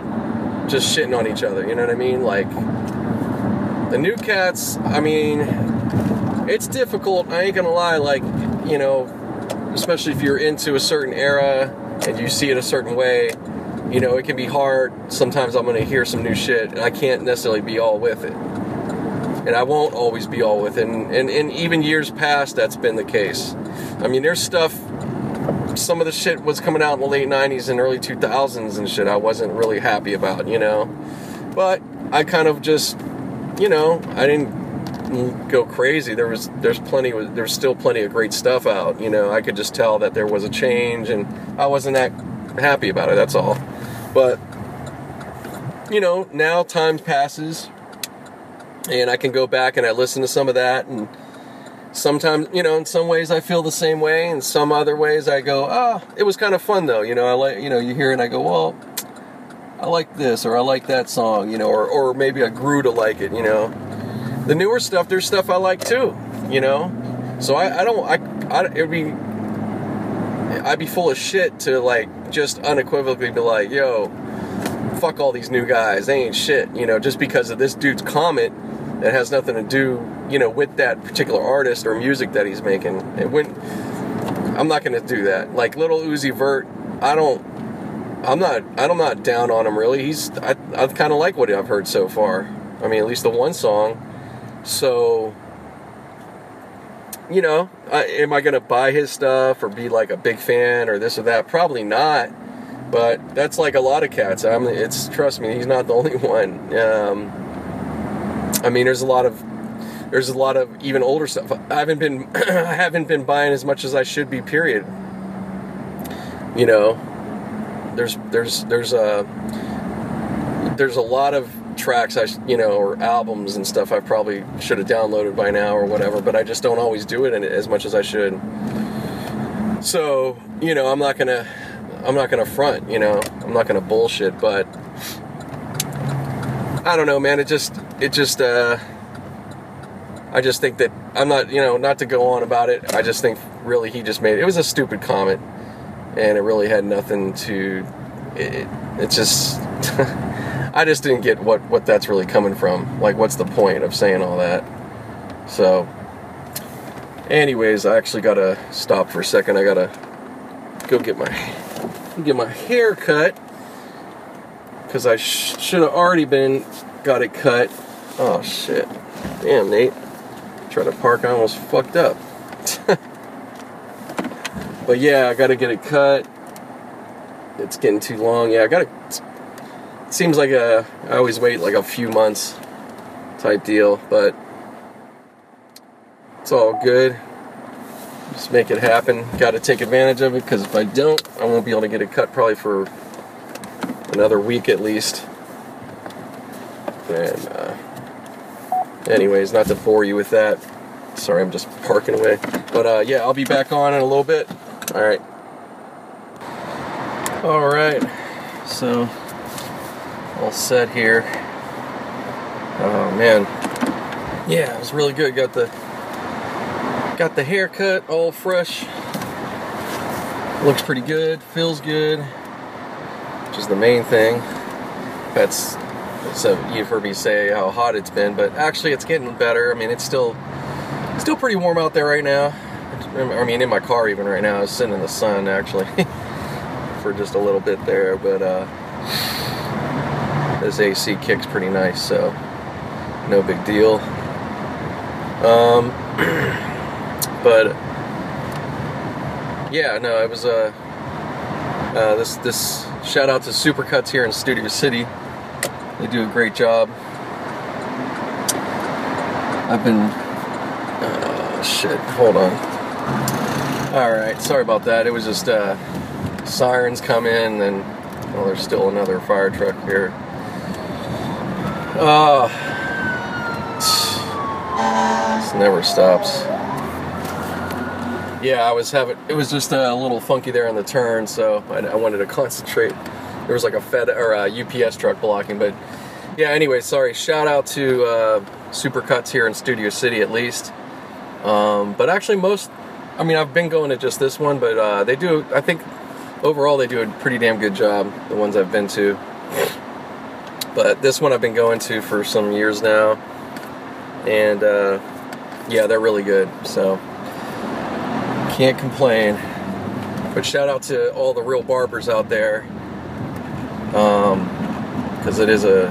A: just shitting on each other. You know what I mean? Like the new cats. I mean, it's difficult. I ain't gonna lie. Like, you know, especially if you're into a certain era and you see it a certain way, you know, it can be hard. Sometimes I'm gonna hear some new shit and I can't necessarily be all with it. And I won't always be all with it. And, and, even years past, that's been the case. I mean, there's stuff, some of the shit was coming out in the late 90s and early 2000s and shit I wasn't really happy about, you know? But I kind of just, you know, I didn't go crazy. There was there's plenty there's still plenty of great stuff out. You know, I could just tell that there was a change, and I wasn't that happy about it. That's all. But you know, now time passes, and I can go back and I listen to some of that, and sometimes you know, in some ways I feel the same way, and some other ways I go, ah, oh, it was kind of fun though. You know, I like you know you hear it and I go, well. I like this or I like that song, you know, or, or maybe I grew to like it, you know the newer stuff, there's stuff I like too, you know. So I, I don't, I, I, it'd be, I'd be full of shit to like just unequivocally be like, yo, fuck all these new guys, they ain't shit, you know, just because of this dude's comment that has nothing to do, you know, with that particular artist or music that he's making. It I'm not gonna do that. Like Lil Uzi Vert, I don't, I'm not, I'm not down on him really. He's, I, I kind of like what I've heard so far. I mean, at least the one song so, you know, I, am I going to buy his stuff or be like a big fan or this or that? Probably not. But that's like a lot of cats. I'm. It's trust me, he's not the only one. Um, I mean, there's a lot of there's a lot of even older stuff. I haven't been I haven't been buying as much as I should be. Period. You know, there's there's there's a there's a lot of tracks I you know or albums and stuff I probably should have downloaded by now or whatever, but I just don't always do it as much as I should. So you know I'm not gonna I'm not gonna front. You know I'm not gonna bullshit, but I don't know, man. It just it just uh, I just think that I'm not you know not to go on about it. I just think really he just made it was a stupid comment, and it really had nothing to. It, it just. I just didn't get what what that's really coming from. Like, what's the point of saying all that? So, anyways, I actually gotta stop for a second. I gotta go get my get my hair cut because I sh- should have already been got it cut. Oh shit! Damn, Nate. Try to park. I almost fucked up. but yeah, I gotta get it cut. It's getting too long. Yeah, I gotta It seems like a I always wait like a few months type deal, but it's all good. Just make it happen. Got to take advantage of it because if I don't, I won't be able to get it cut probably for another week at least. And uh, anyways, not to bore you with that. Sorry, I'm just parking away. But uh, yeah, I'll be back on in a little bit. All right. All right. So all set here. Oh man, yeah, it was really good. Got the got the haircut all fresh. Looks pretty good. Feels good. Which is the main thing. That's so you've heard me say how hot it's been, but actually it's getting better. I mean, it's still still pretty warm out there right now. I mean, in my car even right now. I was sitting in the sun actually for just a little bit there, but uh, this AC kicks pretty nice, so no big deal. Um, but yeah, no, it was uh, uh, this this shout out to Supercuts here in Studio City. They do a great job. I've been uh, shit. Hold on. All right, sorry about that. It was just uh, sirens come in, and well, there's still another fire truck here. Uh, this never stops. Yeah, I was having. It was just a little funky there on the turn, so I, I wanted to concentrate. There was like a Fed or a UPS truck blocking, but yeah. Anyway, sorry. Shout out to uh, Supercuts here in Studio City, at least. Um, but actually, most. I mean, I've been going to just this one, but uh, they do. I think overall they do a pretty damn good job. The ones I've been to. But this one I've been going to for some years now, and uh, yeah, they're really good. So can't complain. But shout out to all the real barbers out there, because um, it is a,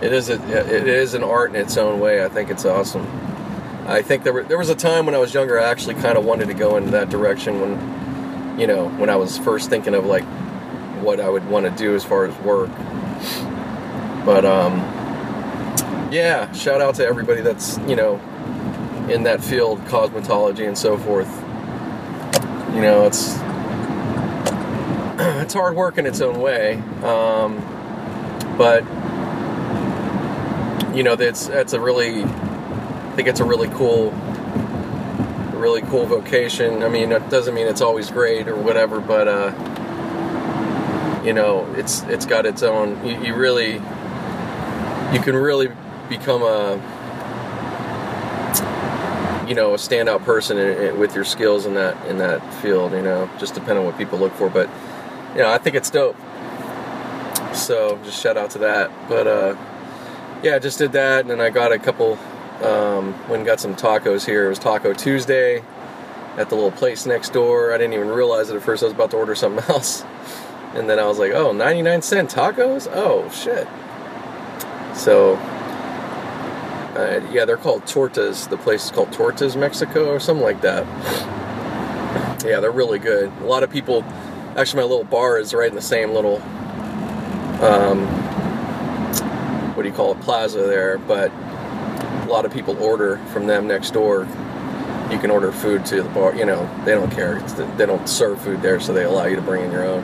A: it is a, it is an art in its own way. I think it's awesome. I think there were, there was a time when I was younger, I actually kind of wanted to go in that direction when, you know, when I was first thinking of like what I would want to do as far as work. But um, yeah, shout out to everybody that's you know in that field, cosmetology and so forth. You know, it's it's hard work in its own way, um, but you know that's that's a really I think it's a really cool really cool vocation. I mean, it doesn't mean it's always great or whatever, but uh, you know, it's it's got its own. You, you, really, you can really become a, you know, a standout person in, in, with your skills in that in that field. You know, just depending on what people look for. But you know, I think it's dope. So just shout out to that. But uh, yeah, I just did that, and then I got a couple um, went and got some tacos here. It was Taco Tuesday at the little place next door. I didn't even realize it at first. I was about to order something else. And then I was like, oh, 99 cent tacos? Oh, shit. So, uh, yeah, they're called Tortas. The place is called Tortas Mexico or something like that. Yeah, they're really good. A lot of people, actually, my little bar is right in the same little, um, what do you call it, plaza there. But a lot of people order from them next door. You can order food to the bar. You know, they don't care. they don't serve food there, so they allow you to bring in your own.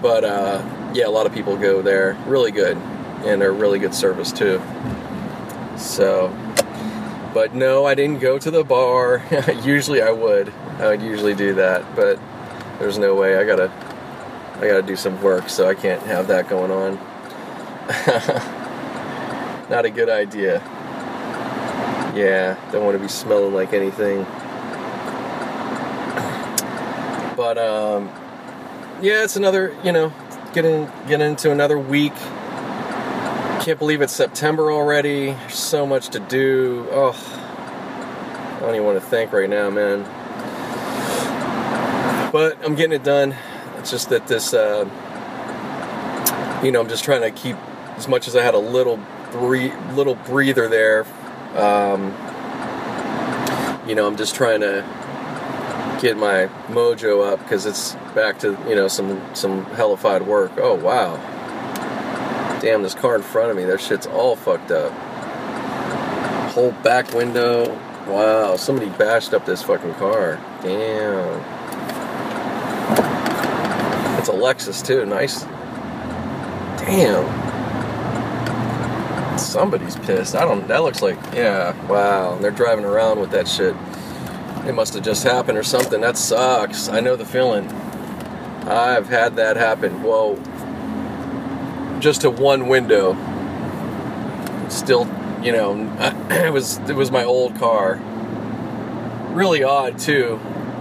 A: But uh, yeah, a lot of people go there. Really good, and they're really good service too. So, but no, I didn't go to the bar. usually I would. I would usually do that, but there's no way. I gotta, I gotta do some work, so I can't have that going on. Not a good idea. Yeah, don't want to be smelling like anything. But um, yeah, it's another, you know, getting getting into another week. Can't believe it's September already. There's so much to do. Oh, I don't even want to think right now, man. But I'm getting it done. It's just that this, uh, you know, I'm just trying to keep as much as I had a little bre- little breather there um, you know, I'm just trying to get my mojo up because it's back to you know some some hellified work. Oh wow, damn! This car in front of me, that shit's all fucked up. Whole back window. Wow, somebody bashed up this fucking car. Damn. It's a Lexus too. Nice. Damn somebody's pissed. I don't. That looks like yeah. Wow. They're driving around with that shit. It must have just happened or something. That sucks. I know the feeling. I've had that happen. Whoa. Just to one window. Still, you know, it was it was my old car. Really odd too.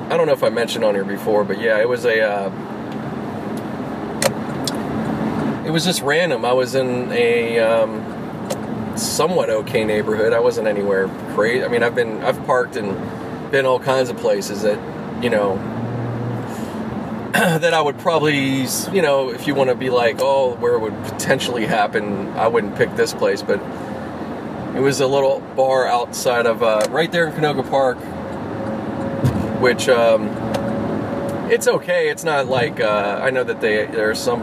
A: I don't know if I mentioned on here before, but yeah, it was a. Uh, it was just random. I was in a um, somewhat okay neighborhood. I wasn't anywhere crazy. I mean, I've been I've parked and been all kinds of places that you know that I would probably, you know, if you want to be like, oh, where it would potentially happen, I wouldn't pick this place, but it was a little bar outside of, uh, right there in Canoga Park, which, um, it's okay. It's not like, uh, I know that they, there's some,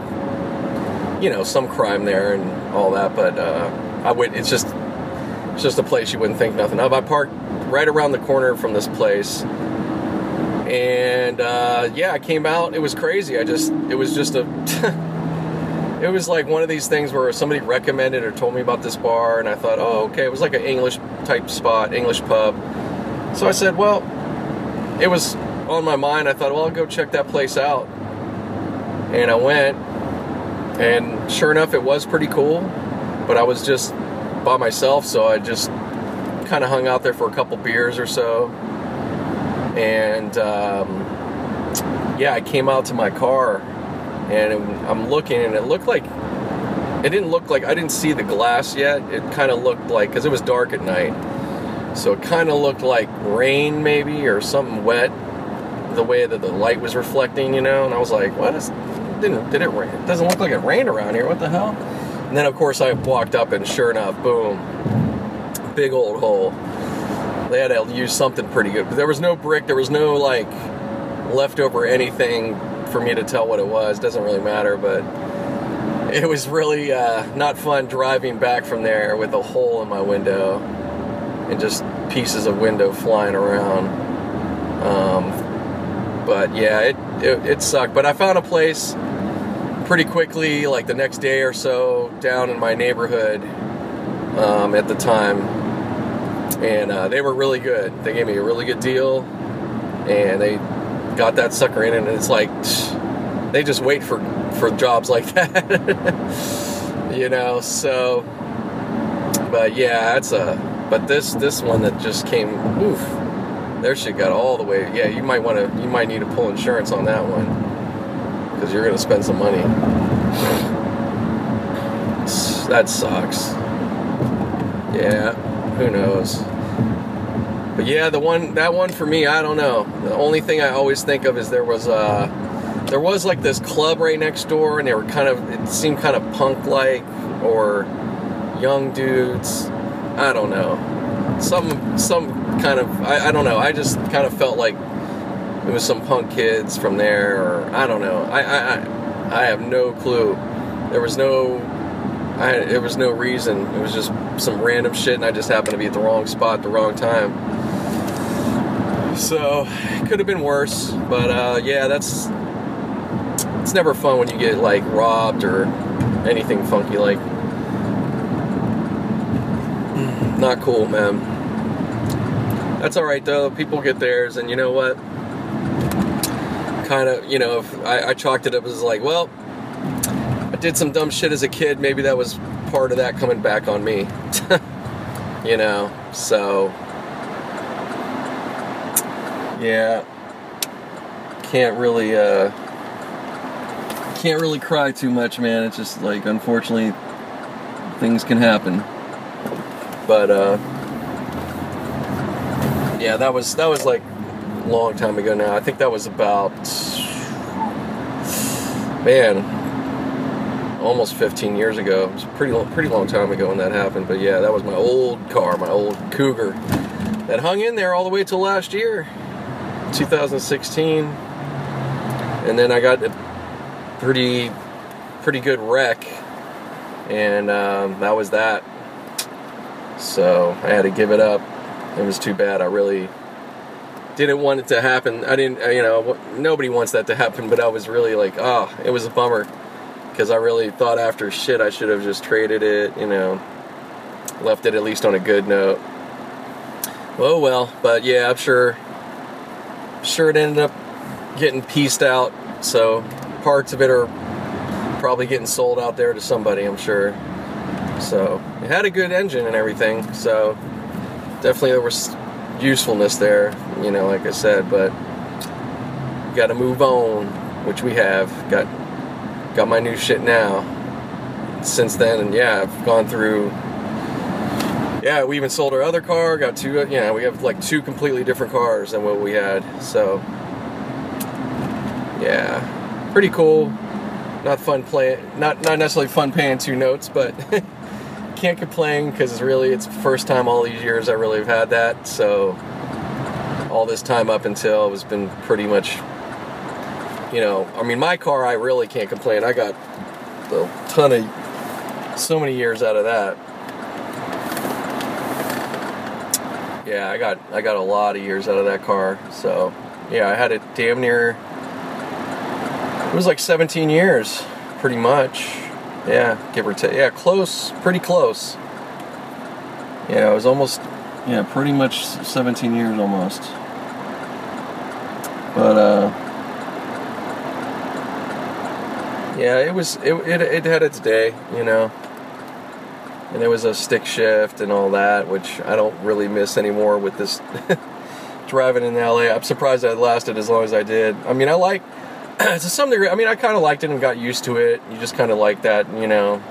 A: you know, some crime there and all that, but, uh, I would, it's just, it's just a place you wouldn't think nothing of. I parked right around the corner from this place and uh, yeah, I came out. It was crazy. I just, it was just a, it was like one of these things where somebody recommended or told me about this bar, and I thought, oh, okay. It was like an English type spot, English pub. So I said, well, it was on my mind. I thought, well, I'll go check that place out. And I went, and sure enough, it was pretty cool. But I was just by myself, so I just kind of hung out there for a couple beers or so and um, yeah, I came out to my car, and I'm looking, and it looked like it didn't look like I didn't see the glass yet. It kind of looked like because it was dark at night, so it kind of looked like rain maybe or something wet. The way that the light was reflecting, you know, and I was like, "What is? Didn't did it rain? It doesn't look like it rained around here. What the hell?" And then of course I walked up, and sure enough, boom, big old hole they had to use something pretty good. But there was no brick, there was no like leftover anything for me to tell what it was. Doesn't really matter, but it was really uh, not fun driving back from there with a hole in my window and just pieces of window flying around. Um, but yeah, it, it, it sucked. But I found a place pretty quickly, like the next day or so, down in my neighborhood um, at the time and uh, they were really good. They gave me a really good deal, and they got that sucker in, and it's like they just wait for for jobs like that, you know. So, but yeah, that's a. But this this one that just came, oof, their shit got all the way. Yeah, you might want to. You might need to pull insurance on that one because you're gonna spend some money. That sucks. Yeah, who knows? But yeah, the one that one for me, I don't know. The only thing I always think of is there was uh there was like this club right next door, and they were kind of it seemed kind of punk like or young dudes. I don't know. Some some kind of I, I don't know. I just kind of felt like it was some punk kids from there, or I don't know. I I I, I have no clue. There was no I, there was no reason. It was just some random shit, and I just happened to be at the wrong spot at the wrong time. So it could have been worse, but uh, yeah, that's it's never fun when you get like robbed or anything funky like. Not cool, man. That's all right though. People get theirs, and you know what? Kind of, you know, I, I chalked it up as like, well, I did some dumb shit as a kid. Maybe that was part of that coming back on me. you know, so yeah, can't really uh, can't really cry too much, man. It's just like unfortunately things can happen. But uh, yeah, that was that was like a long time ago now. I think that was about man, almost 15 years ago. It was a pretty long, pretty long time ago when that happened. But yeah, that was my old car, my old Cougar that hung in there all the way till last year. 2016, and then I got a pretty pretty good wreck, and um, that was that. So I had to give it up. It was too bad. I really didn't want it to happen. I didn't, you know, nobody wants that to happen, but I was really like, oh, it was a bummer because I really thought after shit I should have just traded it, you know, left it at least on a good note. Oh well, but yeah, I'm sure sure it ended up getting pieced out. So parts of it are probably getting sold out there to somebody, I'm sure. So it had a good engine and everything. So definitely there was usefulness there, you know, like I said. But got to move on, which we have. Got got my new shit now. Since then, and yeah, I've gone through. Yeah, we even sold our other car. Got two. Uh, yeah, we have like two completely different cars than what we had. So yeah, pretty cool. Not fun playing. Not not necessarily fun paying two notes, but can't complain because really it's first time all these years I really have had that. So all this time up until it has been pretty much you know, I mean, my car, I really can't complain. I got a ton of, so many years out of that. Yeah, I got, I got a lot of years out of that car. So, yeah, I had it damn near, it was like 17 years, pretty much. Yeah, give or take. Yeah, close, pretty close. Yeah, it was almost, yeah, pretty much 17 years almost. But, uh, yeah, it was it, it, it had its day, you know. And there was a stick shift and all that, which I don't really miss anymore with this driving in LA. I'm surprised I lasted as long as I did. I mean, I like to some degree. I mean, I kind of liked it and got used to it. You just kind of like that, you know.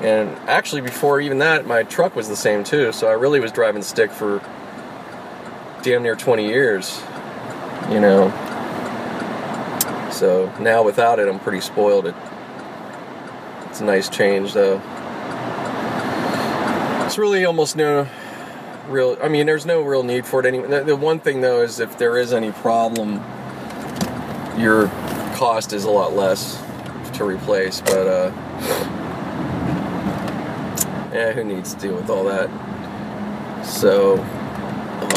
A: And actually, before even that, my truck was the same too. So I really was driving stick for damn near 20 years, you know. So now without it, I'm pretty spoiled. It, it's a nice change, though. It's really almost no real. I mean, there's no real need for it anyway. The, the one thing though is if there is any problem, your cost is a lot less to replace. But uh, yeah, who needs to deal with all that? So,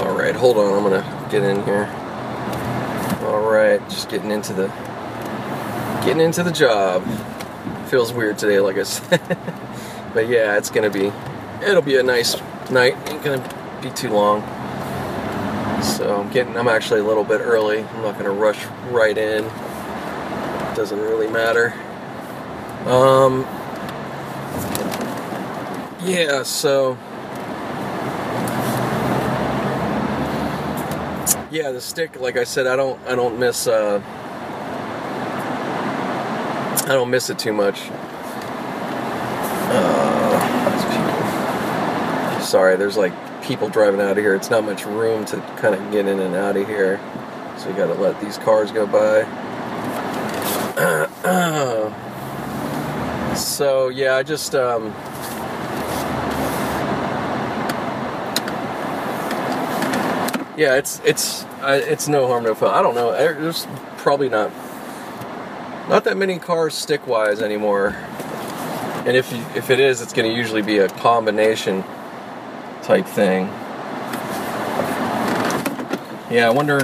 A: all right, hold on. I'm gonna get in here. All right, just getting into the getting into the job. Feels weird today, like I said. but yeah, it's gonna be it'll be a nice night. Ain't gonna be too long. So I'm getting I'm actually a little bit early. I'm not gonna rush right in. Doesn't really matter. Um yeah, so yeah, the stick, like I said, I don't I don't miss uh I don't miss it too much. Uh, sorry, there's like people driving out of here. It's not much room to kind of get in and out of here. So you gotta let these cars go by. so yeah, I just um, yeah, it's it's it's no harm, no foul. I don't know. There's probably not not that many cars stick wise anymore. And if if it is, it's to usually be a combination type thing. Yeah, I wonder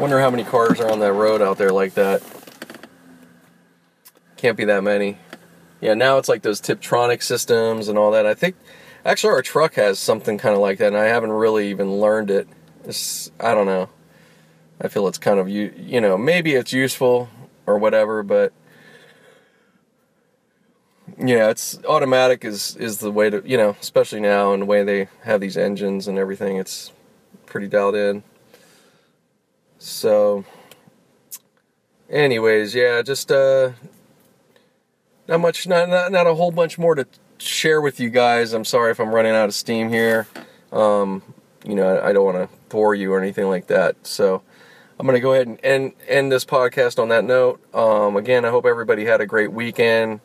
A: wonder how many cars are on that road out there like that. Can't be that many. Yeah, now it's like those Tiptronic systems and all that. I think actually our truck has something kind of like that, and I haven't really even learned it. It's, I don't know. I feel it's kind of you you know maybe it's useful or whatever, but yeah, it's automatic is is the way to you know especially now and the way they have these engines and everything. It's pretty dialed in. So, anyways, yeah, just uh, not much, not, not not a whole bunch more to share with you guys. I'm sorry if I'm running out of steam here. Um, you know, I don't want to bore you or anything like that. So, I'm going to go ahead and end, end this podcast on that note. Um, again, I hope everybody had a great weekend.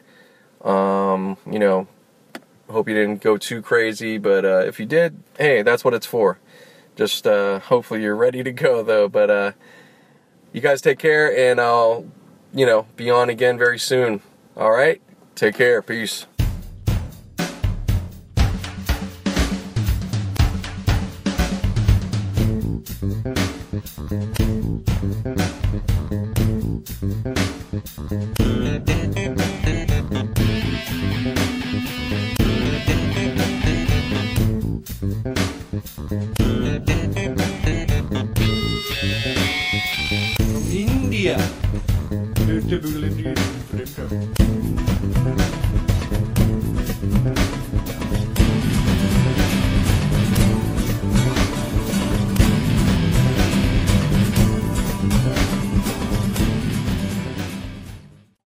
A: Um, you know, hope you didn't go too crazy, but uh, if you did, hey, that's what it's for. Just uh, hopefully you're ready to go, though. But uh, you guys take care, and I'll, you know, be on again very soon. All right? Take care. Peace.
B: Do, do, do.